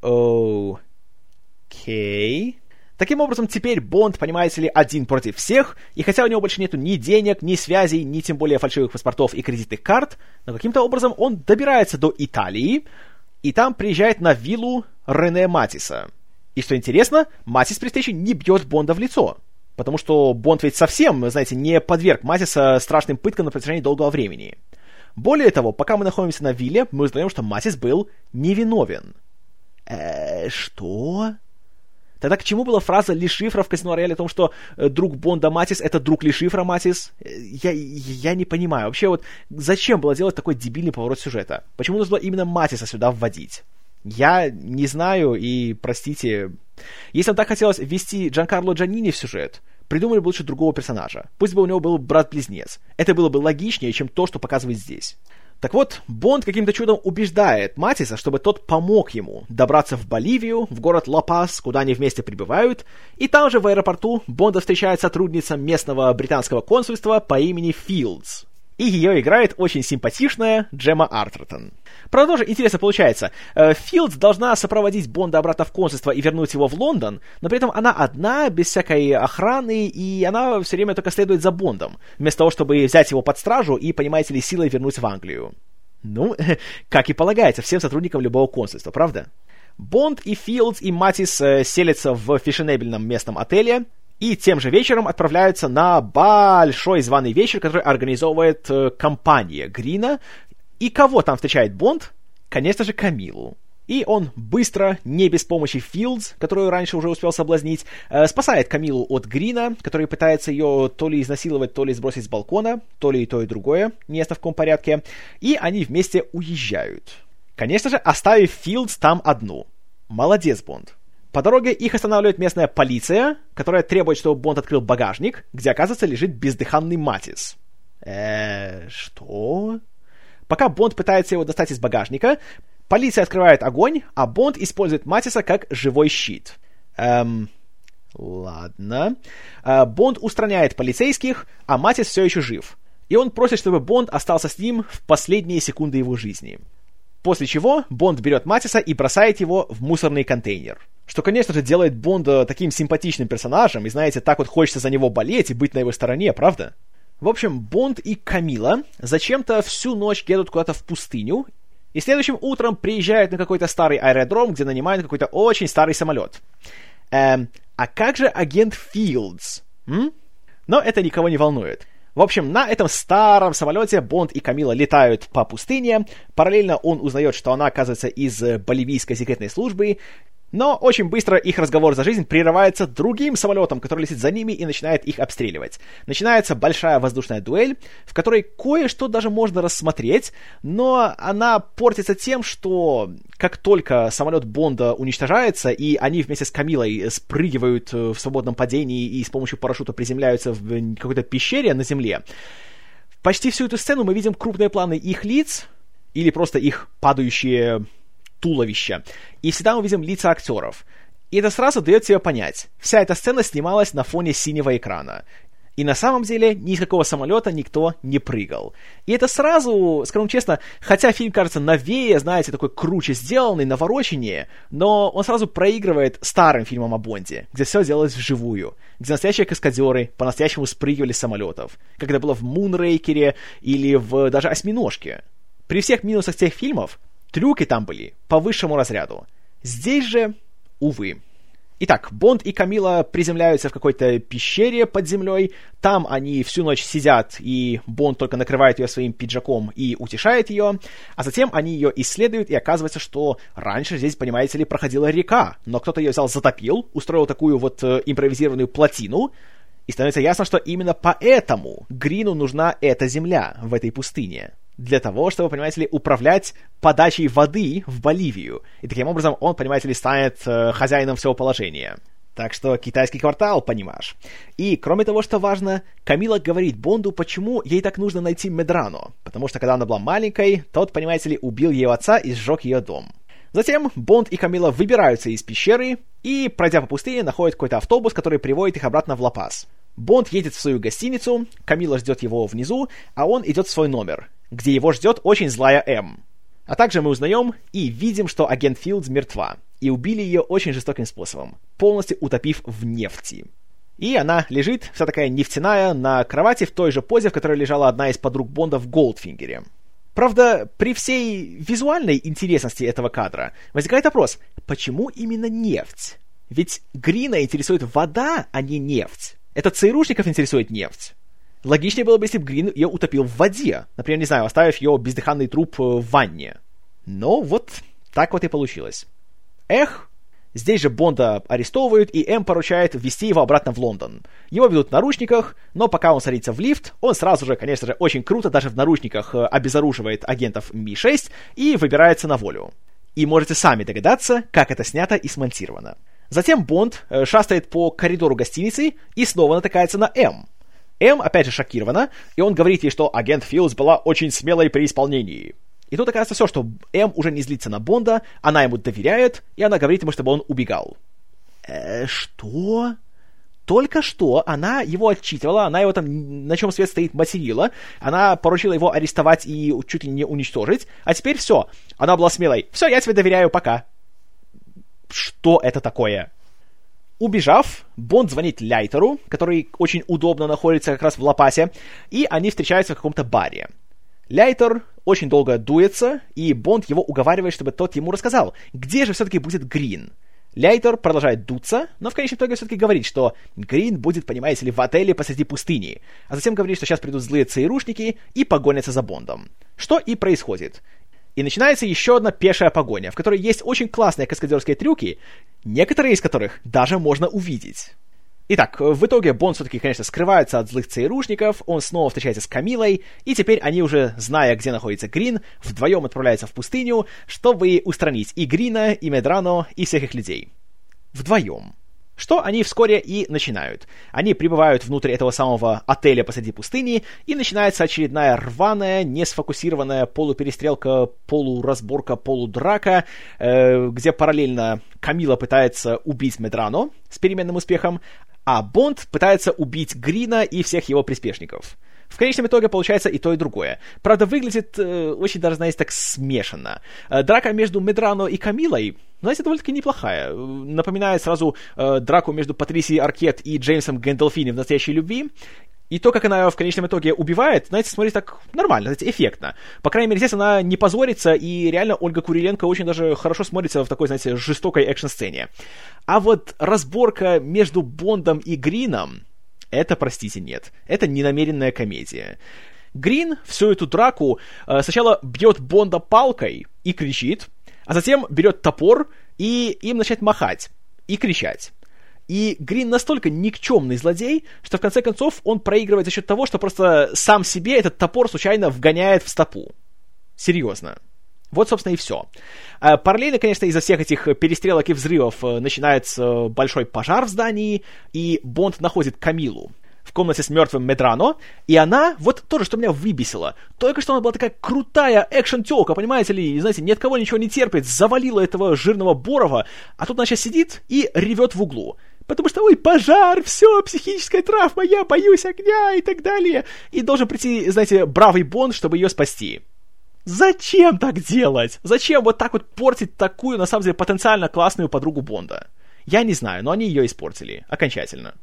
Окей. Okay. Таким образом, теперь Бонд, понимаете ли, один против всех, и хотя у него больше нету ни денег, ни связей, ни тем более фальшивых паспортов и кредитных карт, но каким-то образом он добирается до Италии, и там приезжает на виллу Рене Матиса. И что интересно, Матис при встрече не бьет Бонда в лицо, потому что Бонд ведь совсем, знаете, не подверг Матиса страшным пыткам на протяжении долгого времени. Более того, пока мы находимся на вилле, мы узнаем, что Матис был невиновен. Э, что? Тогда к чему была фраза Ли Шифра в Казино Рояле о том, что э, друг Бонда Матис — это друг Ли Шифра Матис? Э, я, я не понимаю. Вообще вот зачем было делать такой дебильный поворот сюжета? Почему нужно именно Матиса сюда вводить? Я не знаю, и, простите, если вам так хотелось ввести Джанкарло Джанини в сюжет, придумали бы лучше другого персонажа. Пусть бы у него был брат-близнец. Это было бы логичнее, чем то, что показывает здесь. Так вот, Бонд каким-то чудом убеждает Матиса, чтобы тот помог ему добраться в Боливию, в город Ла-Пас, куда они вместе прибывают, и там же в аэропорту Бонда встречает сотрудница местного британского консульства по имени Филдс и ее играет очень симпатичная Джема Артертон. Правда, тоже интересно получается. Э, Филдс должна сопроводить Бонда обратно в консульство и вернуть его в Лондон, но при этом она одна, без всякой охраны, и она все время только следует за Бондом, вместо того, чтобы взять его под стражу и, понимаете ли, силой вернуть в Англию. Ну, как и полагается всем сотрудникам любого консульства, правда? Бонд и Филдс и Матис э, селятся в фешенебельном местном отеле, и тем же вечером отправляются на большой званый вечер, который организовывает э, компания Грина. И кого там встречает Бонд? Конечно же, Камилу. И он быстро, не без помощи Филдс, которую раньше уже успел соблазнить, э, спасает Камилу от Грина, который пытается ее то ли изнасиловать, то ли сбросить с балкона, то ли и то, и другое, не в каком порядке. И они вместе уезжают. Конечно же, оставив Филдс там одну. Молодец, Бонд. По дороге их останавливает местная полиция, которая требует, чтобы Бонд открыл багажник, где, оказывается, лежит бездыханный Матис. Э, что? Пока Бонд пытается его достать из багажника, полиция открывает огонь, а Бонд использует Матиса как живой щит. Эм, ладно. Э, Бонд устраняет полицейских, а Матис все еще жив. И он просит, чтобы Бонд остался с ним в последние секунды его жизни. После чего Бонд берет Матиса и бросает его в мусорный контейнер. Что, конечно же, делает Бонда таким симпатичным персонажем, и, знаете, так вот хочется за него болеть и быть на его стороне, правда? В общем, Бонд и Камила зачем-то всю ночь едут куда-то в пустыню, и следующим утром приезжают на какой-то старый аэродром, где нанимают какой-то очень старый самолет. Эм, а как же агент Филдс? М? Но это никого не волнует. В общем, на этом старом самолете Бонд и Камила летают по пустыне. Параллельно он узнает, что она, оказывается, из боливийской секретной службы. Но очень быстро их разговор за жизнь прерывается другим самолетом, который летит за ними и начинает их обстреливать. Начинается большая воздушная дуэль, в которой кое-что даже можно рассмотреть, но она портится тем, что как только самолет Бонда уничтожается, и они вместе с Камилой спрыгивают в свободном падении и с помощью парашюта приземляются в какой-то пещере на земле, почти всю эту сцену мы видим крупные планы их лиц, или просто их падающие туловища. И всегда мы видим лица актеров. И это сразу дает себе понять. Вся эта сцена снималась на фоне синего экрана. И на самом деле ни из какого самолета никто не прыгал. И это сразу, скажем честно, хотя фильм кажется новее, знаете, такой круче сделанный, навороченнее, но он сразу проигрывает старым фильмам о Бонде, где все делалось вживую, где настоящие каскадеры по-настоящему спрыгивали с самолетов, как это было в Мунрейкере или в даже Осьминожке. При всех минусах тех фильмов Трюки там были по высшему разряду. Здесь же, увы. Итак, Бонд и Камила приземляются в какой-то пещере под землей. Там они всю ночь сидят, и Бонд только накрывает ее своим пиджаком и утешает ее. А затем они ее исследуют, и оказывается, что раньше здесь, понимаете ли, проходила река. Но кто-то ее взял, затопил, устроил такую вот э, импровизированную плотину. И становится ясно, что именно поэтому Грину нужна эта земля в этой пустыне для того, чтобы, понимаете ли, управлять подачей воды в Боливию. И таким образом он, понимаете ли, станет э, хозяином всего положения. Так что китайский квартал, понимаешь. И, кроме того, что важно, Камила говорит Бонду, почему ей так нужно найти Медрано. Потому что, когда она была маленькой, тот, понимаете ли, убил ее отца и сжег ее дом. Затем Бонд и Камила выбираются из пещеры и, пройдя по пустыне, находят какой-то автобус, который приводит их обратно в Ла-Пас. Бонд едет в свою гостиницу, Камила ждет его внизу, а он идет в свой номер, где его ждет очень злая М. А также мы узнаем и видим, что агент Филдс мертва, и убили ее очень жестоким способом, полностью утопив в нефти. И она лежит, вся такая нефтяная, на кровати в той же позе, в которой лежала одна из подруг Бонда в Голдфингере. Правда, при всей визуальной интересности этого кадра возникает вопрос, почему именно нефть? Ведь Грина интересует вода, а не нефть. Это ЦРУшников интересует нефть. Логичнее было бы, если бы Грин ее утопил в воде. Например, не знаю, оставив ее бездыханный труп э, в ванне. Но вот так вот и получилось. Эх, Здесь же Бонда арестовывают, и М поручает ввести его обратно в Лондон. Его ведут в наручниках, но пока он садится в лифт, он сразу же, конечно же, очень круто даже в наручниках э, обезоруживает агентов Ми-6 и выбирается на волю. И можете сами догадаться, как это снято и смонтировано. Затем Бонд э, шастает по коридору гостиницы и снова натыкается на М. М опять же шокирована, и он говорит ей, что агент Филдс была очень смелой при исполнении. И тут оказывается все, что М уже не злится на Бонда, она ему доверяет, и она говорит ему, чтобы он убегал. Э, что? Только что она его отчитывала, она его там, на чем свет стоит, материла, она поручила его арестовать и чуть ли не уничтожить, а теперь все, она была смелой. Все, я тебе доверяю, пока. Что это такое? Убежав, Бонд звонит Ляйтеру, который очень удобно находится как раз в Лапасе, и они встречаются в каком-то баре. Ляйтер очень долго дуется, и Бонд его уговаривает, чтобы тот ему рассказал, где же все-таки будет Грин. Ляйтер продолжает дуться, но в конечном итоге все-таки говорит, что Грин будет, понимаете ли, в отеле посреди пустыни, а затем говорит, что сейчас придут злые ЦРУшники и погонятся за Бондом. Что и происходит. И начинается еще одна пешая погоня, в которой есть очень классные каскадерские трюки, некоторые из которых даже можно увидеть. Итак, в итоге Бонд все-таки, конечно, скрывается от злых ЦРУшников, он снова встречается с Камилой, и теперь они уже, зная, где находится Грин, вдвоем отправляются в пустыню, чтобы устранить и Грина, и Медрано, и всех их людей. Вдвоем. Что они вскоре и начинают. Они прибывают внутрь этого самого отеля посреди пустыни, и начинается очередная рваная, несфокусированная полуперестрелка, полуразборка, полудрака, э, где параллельно Камила пытается убить Медрано с переменным успехом, а Бонд пытается убить Грина и всех его приспешников. В конечном итоге получается и то, и другое. Правда, выглядит э, очень даже, знаете, так смешанно. Э, драка между Медрано и Камилой, знаете, довольно-таки неплохая. Напоминает сразу э, драку между Патрисией Аркет и Джеймсом Гэндалфини в «Настоящей любви». И то, как она в конечном итоге убивает, знаете, смотрится так нормально, знаете, эффектно. По крайней мере, здесь она не позорится, и реально Ольга Куриленко очень даже хорошо смотрится в такой, знаете, жестокой экшн-сцене. А вот разборка между Бондом и Грином, это, простите, нет. Это ненамеренная комедия. Грин всю эту драку э, сначала бьет Бонда палкой и кричит, а затем берет топор и им начинает махать и кричать. И Грин настолько никчемный злодей, что в конце концов он проигрывает за счет того, что просто сам себе этот топор случайно вгоняет в стопу. Серьезно. Вот, собственно, и все. А, параллельно, конечно, из-за всех этих перестрелок и взрывов э, начинается большой пожар в здании, и Бонд находит Камилу в комнате с мертвым Медрано, и она, вот тоже, что меня выбесило, только что она была такая крутая экшен-телка, понимаете ли, знаете, ни от кого ничего не терпит, завалила этого жирного Борова, а тут она сейчас сидит и ревет в углу. Потому что, ой, пожар, все, психическая травма, я боюсь огня и так далее. И должен прийти, знаете, бравый Бонд, чтобы ее спасти. Зачем так делать? Зачем вот так вот портить такую, на самом деле, потенциально классную подругу Бонда? Я не знаю, но они ее испортили. Окончательно.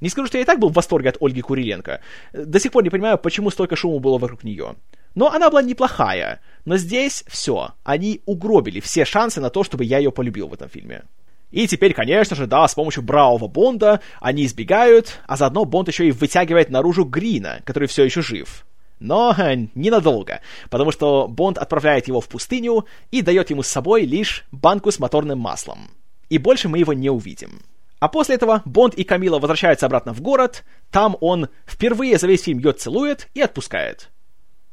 Не скажу, что я и так был в восторге от Ольги Куриленко. До сих пор не понимаю, почему столько шума было вокруг нее. Но она была неплохая. Но здесь все. Они угробили все шансы на то, чтобы я ее полюбил в этом фильме. И теперь, конечно же, да, с помощью бравого Бонда они избегают, а заодно Бонд еще и вытягивает наружу Грина, который все еще жив. Но ненадолго, потому что Бонд отправляет его в пустыню и дает ему с собой лишь банку с моторным маслом. И больше мы его не увидим. А после этого Бонд и Камила возвращаются обратно в город, там он впервые за весь фильм ее целует и отпускает.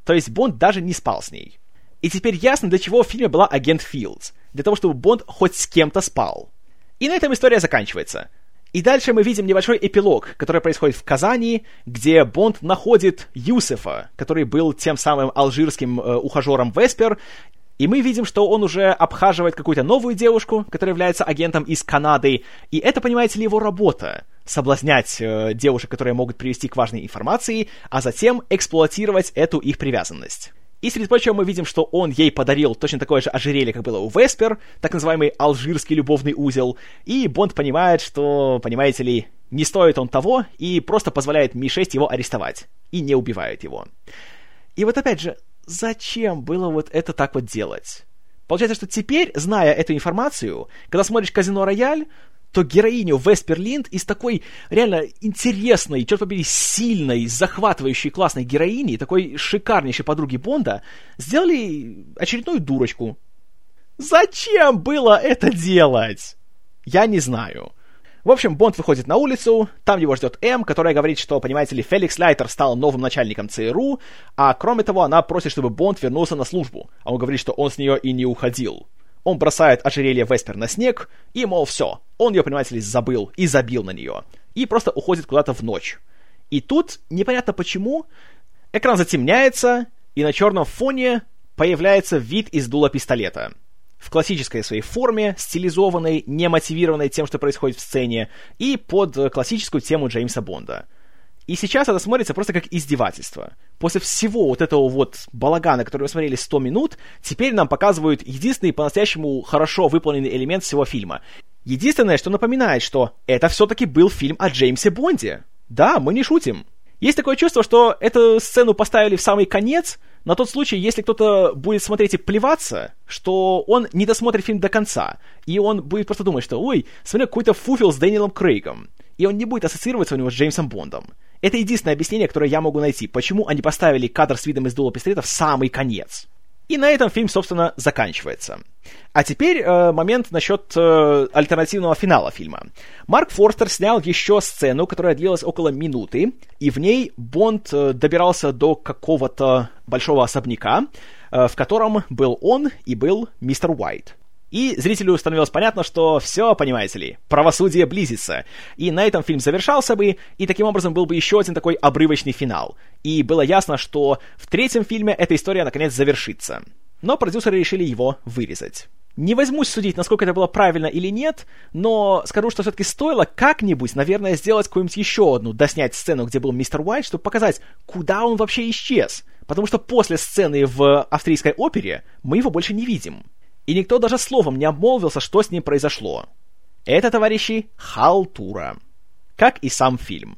То есть Бонд даже не спал с ней. И теперь ясно, для чего в фильме была агент Филдс. Для того, чтобы Бонд хоть с кем-то спал. И на этом история заканчивается. И дальше мы видим небольшой эпилог, который происходит в Казани, где Бонд находит Юсефа, который был тем самым алжирским э, ухажером Веспер, и мы видим, что он уже обхаживает какую-то новую девушку, которая является агентом из Канады, и это, понимаете ли, его работа — соблазнять э, девушек, которые могут привести к важной информации, а затем эксплуатировать эту их привязанность. И среди прочего мы видим, что он ей подарил точно такое же ожерелье, как было у Веспер, так называемый алжирский любовный узел, и Бонд понимает, что, понимаете ли, не стоит он того, и просто позволяет Ми-6 его арестовать, и не убивает его. И вот опять же, зачем было вот это так вот делать? Получается, что теперь, зная эту информацию, когда смотришь «Казино Рояль», то героиню Веспер Линд из такой реально интересной, черт побери, сильной, захватывающей, классной героини, такой шикарнейшей подруги Бонда, сделали очередную дурочку. Зачем было это делать? Я не знаю. В общем, Бонд выходит на улицу, там его ждет М, которая говорит, что, понимаете ли, Феликс Лайтер стал новым начальником ЦРУ, а кроме того, она просит, чтобы Бонд вернулся на службу, а он говорит, что он с нее и не уходил. Он бросает ожерелье Веспер на снег, и, мол, все, он ее, понимаете ли, забыл и забил на нее. И просто уходит куда-то в ночь. И тут, непонятно почему, экран затемняется, и на черном фоне появляется вид из дула пистолета. В классической своей форме, стилизованной, не мотивированной тем, что происходит в сцене, и под классическую тему Джеймса Бонда — и сейчас это смотрится просто как издевательство. После всего вот этого вот балагана, который мы смотрели 100 минут, теперь нам показывают единственный по-настоящему хорошо выполненный элемент всего фильма. Единственное, что напоминает, что это все-таки был фильм о Джеймсе Бонде. Да, мы не шутим. Есть такое чувство, что эту сцену поставили в самый конец, на тот случай, если кто-то будет смотреть и плеваться, что он не досмотрит фильм до конца, и он будет просто думать, что «Ой, смотри, какой-то фуфел с Дэниелом Крейгом», и он не будет ассоциироваться у него с Джеймсом Бондом. Это единственное объяснение, которое я могу найти, почему они поставили кадр с видом из дула пистолета в самый конец. И на этом фильм, собственно, заканчивается. А теперь э, момент насчет э, альтернативного финала фильма. Марк Форстер снял еще сцену, которая длилась около минуты, и в ней Бонд э, добирался до какого-то большого особняка, э, в котором был он и был мистер Уайт. И зрителю становилось понятно, что все, понимаете ли, правосудие близится. И на этом фильм завершался бы, и таким образом был бы еще один такой обрывочный финал. И было ясно, что в третьем фильме эта история наконец завершится. Но продюсеры решили его вырезать. Не возьмусь судить, насколько это было правильно или нет, но скажу, что все-таки стоило как-нибудь, наверное, сделать какую-нибудь еще одну, доснять сцену, где был мистер Уайт, чтобы показать, куда он вообще исчез. Потому что после сцены в австрийской опере мы его больше не видим и никто даже словом не обмолвился, что с ним произошло. Это, товарищи, халтура. Как и сам фильм.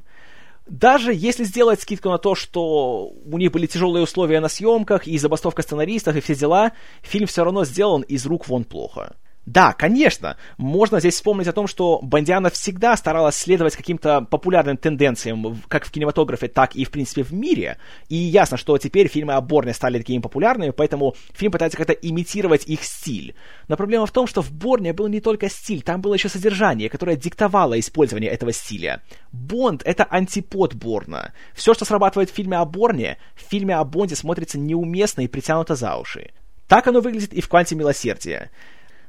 Даже если сделать скидку на то, что у них были тяжелые условия на съемках и забастовка сценаристов и все дела, фильм все равно сделан из рук вон плохо. Да, конечно, можно здесь вспомнить о том, что Бондиана всегда старалась следовать каким-то популярным тенденциям, как в кинематографе, так и, в принципе, в мире. И ясно, что теперь фильмы о Борне стали такими популярными, поэтому фильм пытается как-то имитировать их стиль. Но проблема в том, что в Борне был не только стиль, там было еще содержание, которое диктовало использование этого стиля. Бонд — это антипод Борна. Все, что срабатывает в фильме о Борне, в фильме о Бонде смотрится неуместно и притянуто за уши. Так оно выглядит и в «Кванте милосердия».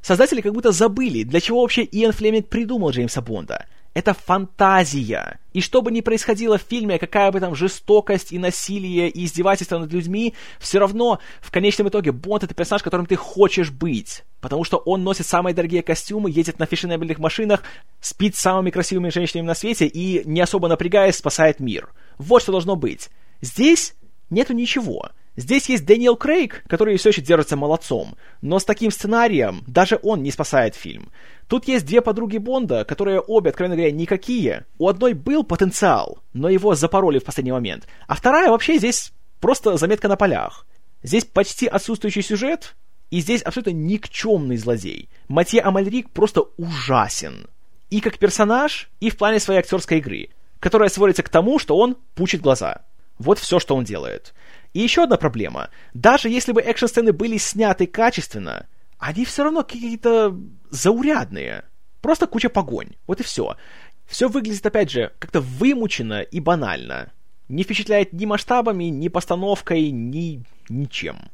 Создатели как будто забыли, для чего вообще Иэн Флеминг придумал Джеймса Бонда. Это фантазия. И что бы ни происходило в фильме, какая бы там жестокость и насилие и издевательство над людьми, все равно в конечном итоге Бонд это персонаж, которым ты хочешь быть. Потому что он носит самые дорогие костюмы, едет на фешенебельных машинах, спит с самыми красивыми женщинами на свете и, не особо напрягаясь, спасает мир. Вот что должно быть. Здесь нету ничего. Здесь есть Дэниел Крейг, который все еще держится молодцом, но с таким сценарием даже он не спасает фильм. Тут есть две подруги Бонда, которые обе, откровенно говоря, никакие. У одной был потенциал, но его запороли в последний момент, а вторая вообще здесь просто заметка на полях. Здесь почти отсутствующий сюжет, и здесь абсолютно никчемный злодей. Матье Амальрик просто ужасен. И как персонаж, и в плане своей актерской игры, которая сводится к тому, что он пучит глаза. Вот все, что он делает. И еще одна проблема. Даже если бы экшн-сцены были сняты качественно, они все равно какие-то заурядные. Просто куча погонь. Вот и все. Все выглядит, опять же, как-то вымучено и банально. Не впечатляет ни масштабами, ни постановкой, ни ничем.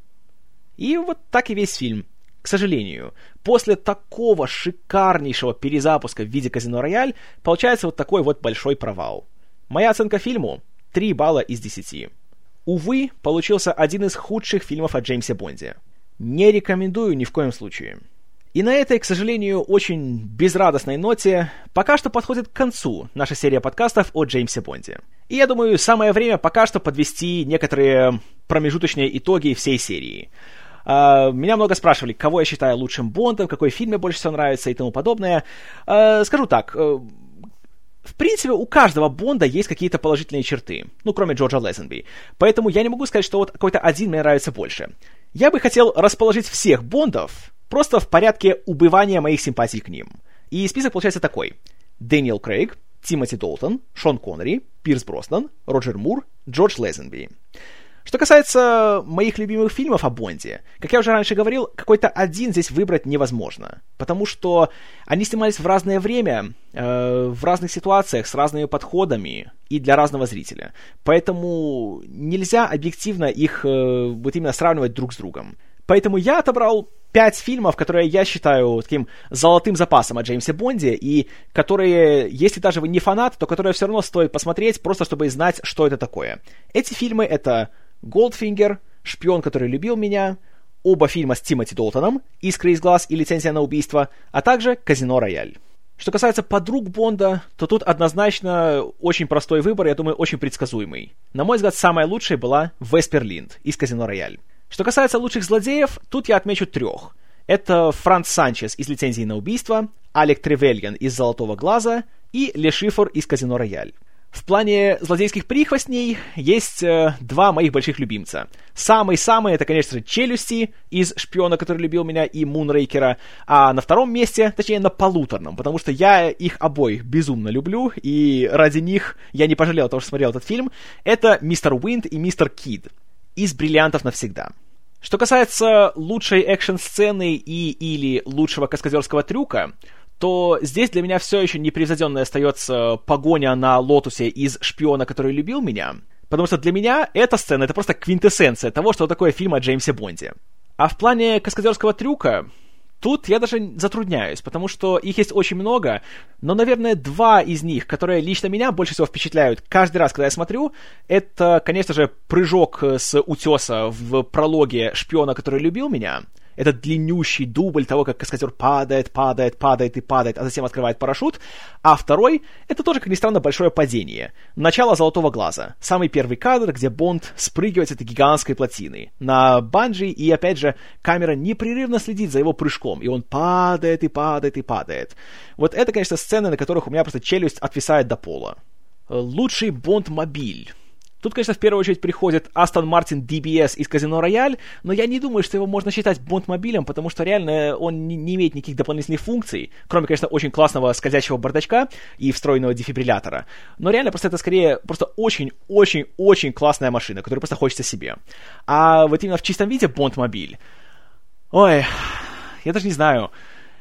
И вот так и весь фильм. К сожалению, после такого шикарнейшего перезапуска в виде Казино Рояль получается вот такой вот большой провал. Моя оценка фильму 3 балла из 10. Увы, получился один из худших фильмов о Джеймсе Бонде. Не рекомендую ни в коем случае. И на этой, к сожалению, очень безрадостной ноте пока что подходит к концу наша серия подкастов о Джеймсе Бонде. И я думаю, самое время пока что подвести некоторые промежуточные итоги всей серии. Uh, меня много спрашивали, кого я считаю лучшим Бондом, какой фильм мне больше всего нравится и тому подобное. Uh, скажу так, uh, в принципе, у каждого Бонда есть какие-то положительные черты, ну, кроме Джорджа Лезенби. Поэтому я не могу сказать, что вот какой-то один мне нравится больше. Я бы хотел расположить всех Бондов просто в порядке убывания моих симпатий к ним. И список получается такой. Дэниел Крейг, Тимоти Долтон, Шон Коннери, Пирс Броснан, Роджер Мур, Джордж Лезенби. Что касается моих любимых фильмов о Бонде, как я уже раньше говорил, какой-то один здесь выбрать невозможно, потому что они снимались в разное время, э, в разных ситуациях, с разными подходами и для разного зрителя. Поэтому нельзя объективно их э, вот именно сравнивать друг с другом. Поэтому я отобрал пять фильмов, которые я считаю таким золотым запасом о Джеймсе Бонде, и которые, если даже вы не фанат, то которые все равно стоит посмотреть, просто чтобы знать, что это такое. Эти фильмы — это Голдфингер, Шпион, который любил меня, оба фильма с Тимоти Долтоном, Искры из глаз и Лицензия на убийство, а также Казино Рояль. Что касается подруг Бонда, то тут однозначно очень простой выбор, я думаю, очень предсказуемый. На мой взгляд, самая лучшая была Веспер Линд из Казино Рояль. Что касается лучших злодеев, тут я отмечу трех. Это Франц Санчес из «Лицензии на убийство», Алек Тревельян из «Золотого глаза» и Ле Шифор из «Казино Рояль». В плане злодейских прихвостней есть э, два моих больших любимца. Самый-самый это, конечно же, Челюсти из Шпиона, который любил меня, и Мунрейкера. А на втором месте, точнее на полуторном, потому что я их обоих безумно люблю, и ради них я не пожалел того, что смотрел этот фильм. Это Мистер Уинд и Мистер Кид из «Бриллиантов навсегда». Что касается лучшей экшн-сцены и или лучшего каскадерского трюка, то здесь для меня все еще непревзойденной остается погоня на Лотусе из «Шпиона, который любил меня», потому что для меня эта сцена — это просто квинтэссенция того, что такое фильм о Джеймсе Бонде. А в плане каскадерского трюка, Тут я даже затрудняюсь, потому что их есть очень много, но, наверное, два из них, которые лично меня больше всего впечатляют каждый раз, когда я смотрю, это, конечно же, прыжок с утеса в прологе шпиона, который любил меня — этот длиннющий дубль того, как каскадер падает, падает, падает и падает, а затем открывает парашют. А второй — это тоже, как ни странно, большое падение. Начало «Золотого глаза». Самый первый кадр, где Бонд спрыгивает с этой гигантской плотины. На банджи, и опять же, камера непрерывно следит за его прыжком, и он падает и падает и падает. Вот это, конечно, сцены, на которых у меня просто челюсть отвисает до пола. Лучший Бонд-мобиль. Тут, конечно, в первую очередь приходит Aston Martin DBS из Казино Рояль, но я не думаю, что его можно считать бонд-мобилем, потому что реально он не, имеет никаких дополнительных функций, кроме, конечно, очень классного скользящего бардачка и встроенного дефибриллятора. Но реально просто это скорее просто очень-очень-очень классная машина, которую просто хочется себе. А вот именно в чистом виде бонд-мобиль. Ой, я даже не знаю.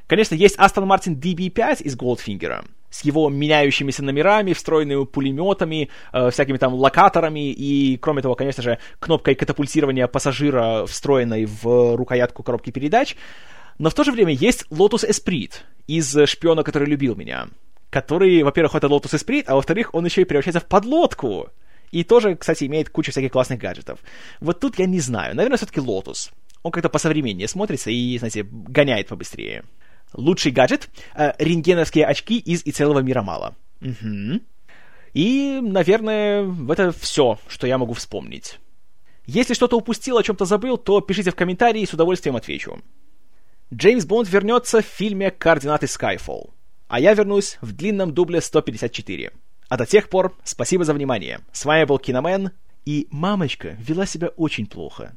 Конечно, есть Aston Martin DB5 из Goldfinger, с его меняющимися номерами, встроенными пулеметами, э, всякими там локаторами и, кроме того, конечно же, кнопкой катапультирования пассажира, встроенной в рукоятку коробки передач. Но в то же время есть Lotus Esprit из «Шпиона, который любил меня», который, во-первых, это Lotus Esprit, а во-вторых, он еще и превращается в подлодку. И тоже, кстати, имеет кучу всяких классных гаджетов. Вот тут я не знаю. Наверное, все-таки Lotus. Он как-то посовременнее смотрится и, знаете, гоняет побыстрее. Лучший гаджет э, — рентгеновские очки из «И целого мира мало». Угу. И, наверное, это все, что я могу вспомнить. Если что-то упустил, о чем-то забыл, то пишите в комментарии, с удовольствием отвечу. Джеймс Бонд вернется в фильме «Координаты Skyfall», а я вернусь в длинном дубле 154. А до тех пор, спасибо за внимание. С вами был Киномен, и мамочка вела себя очень плохо.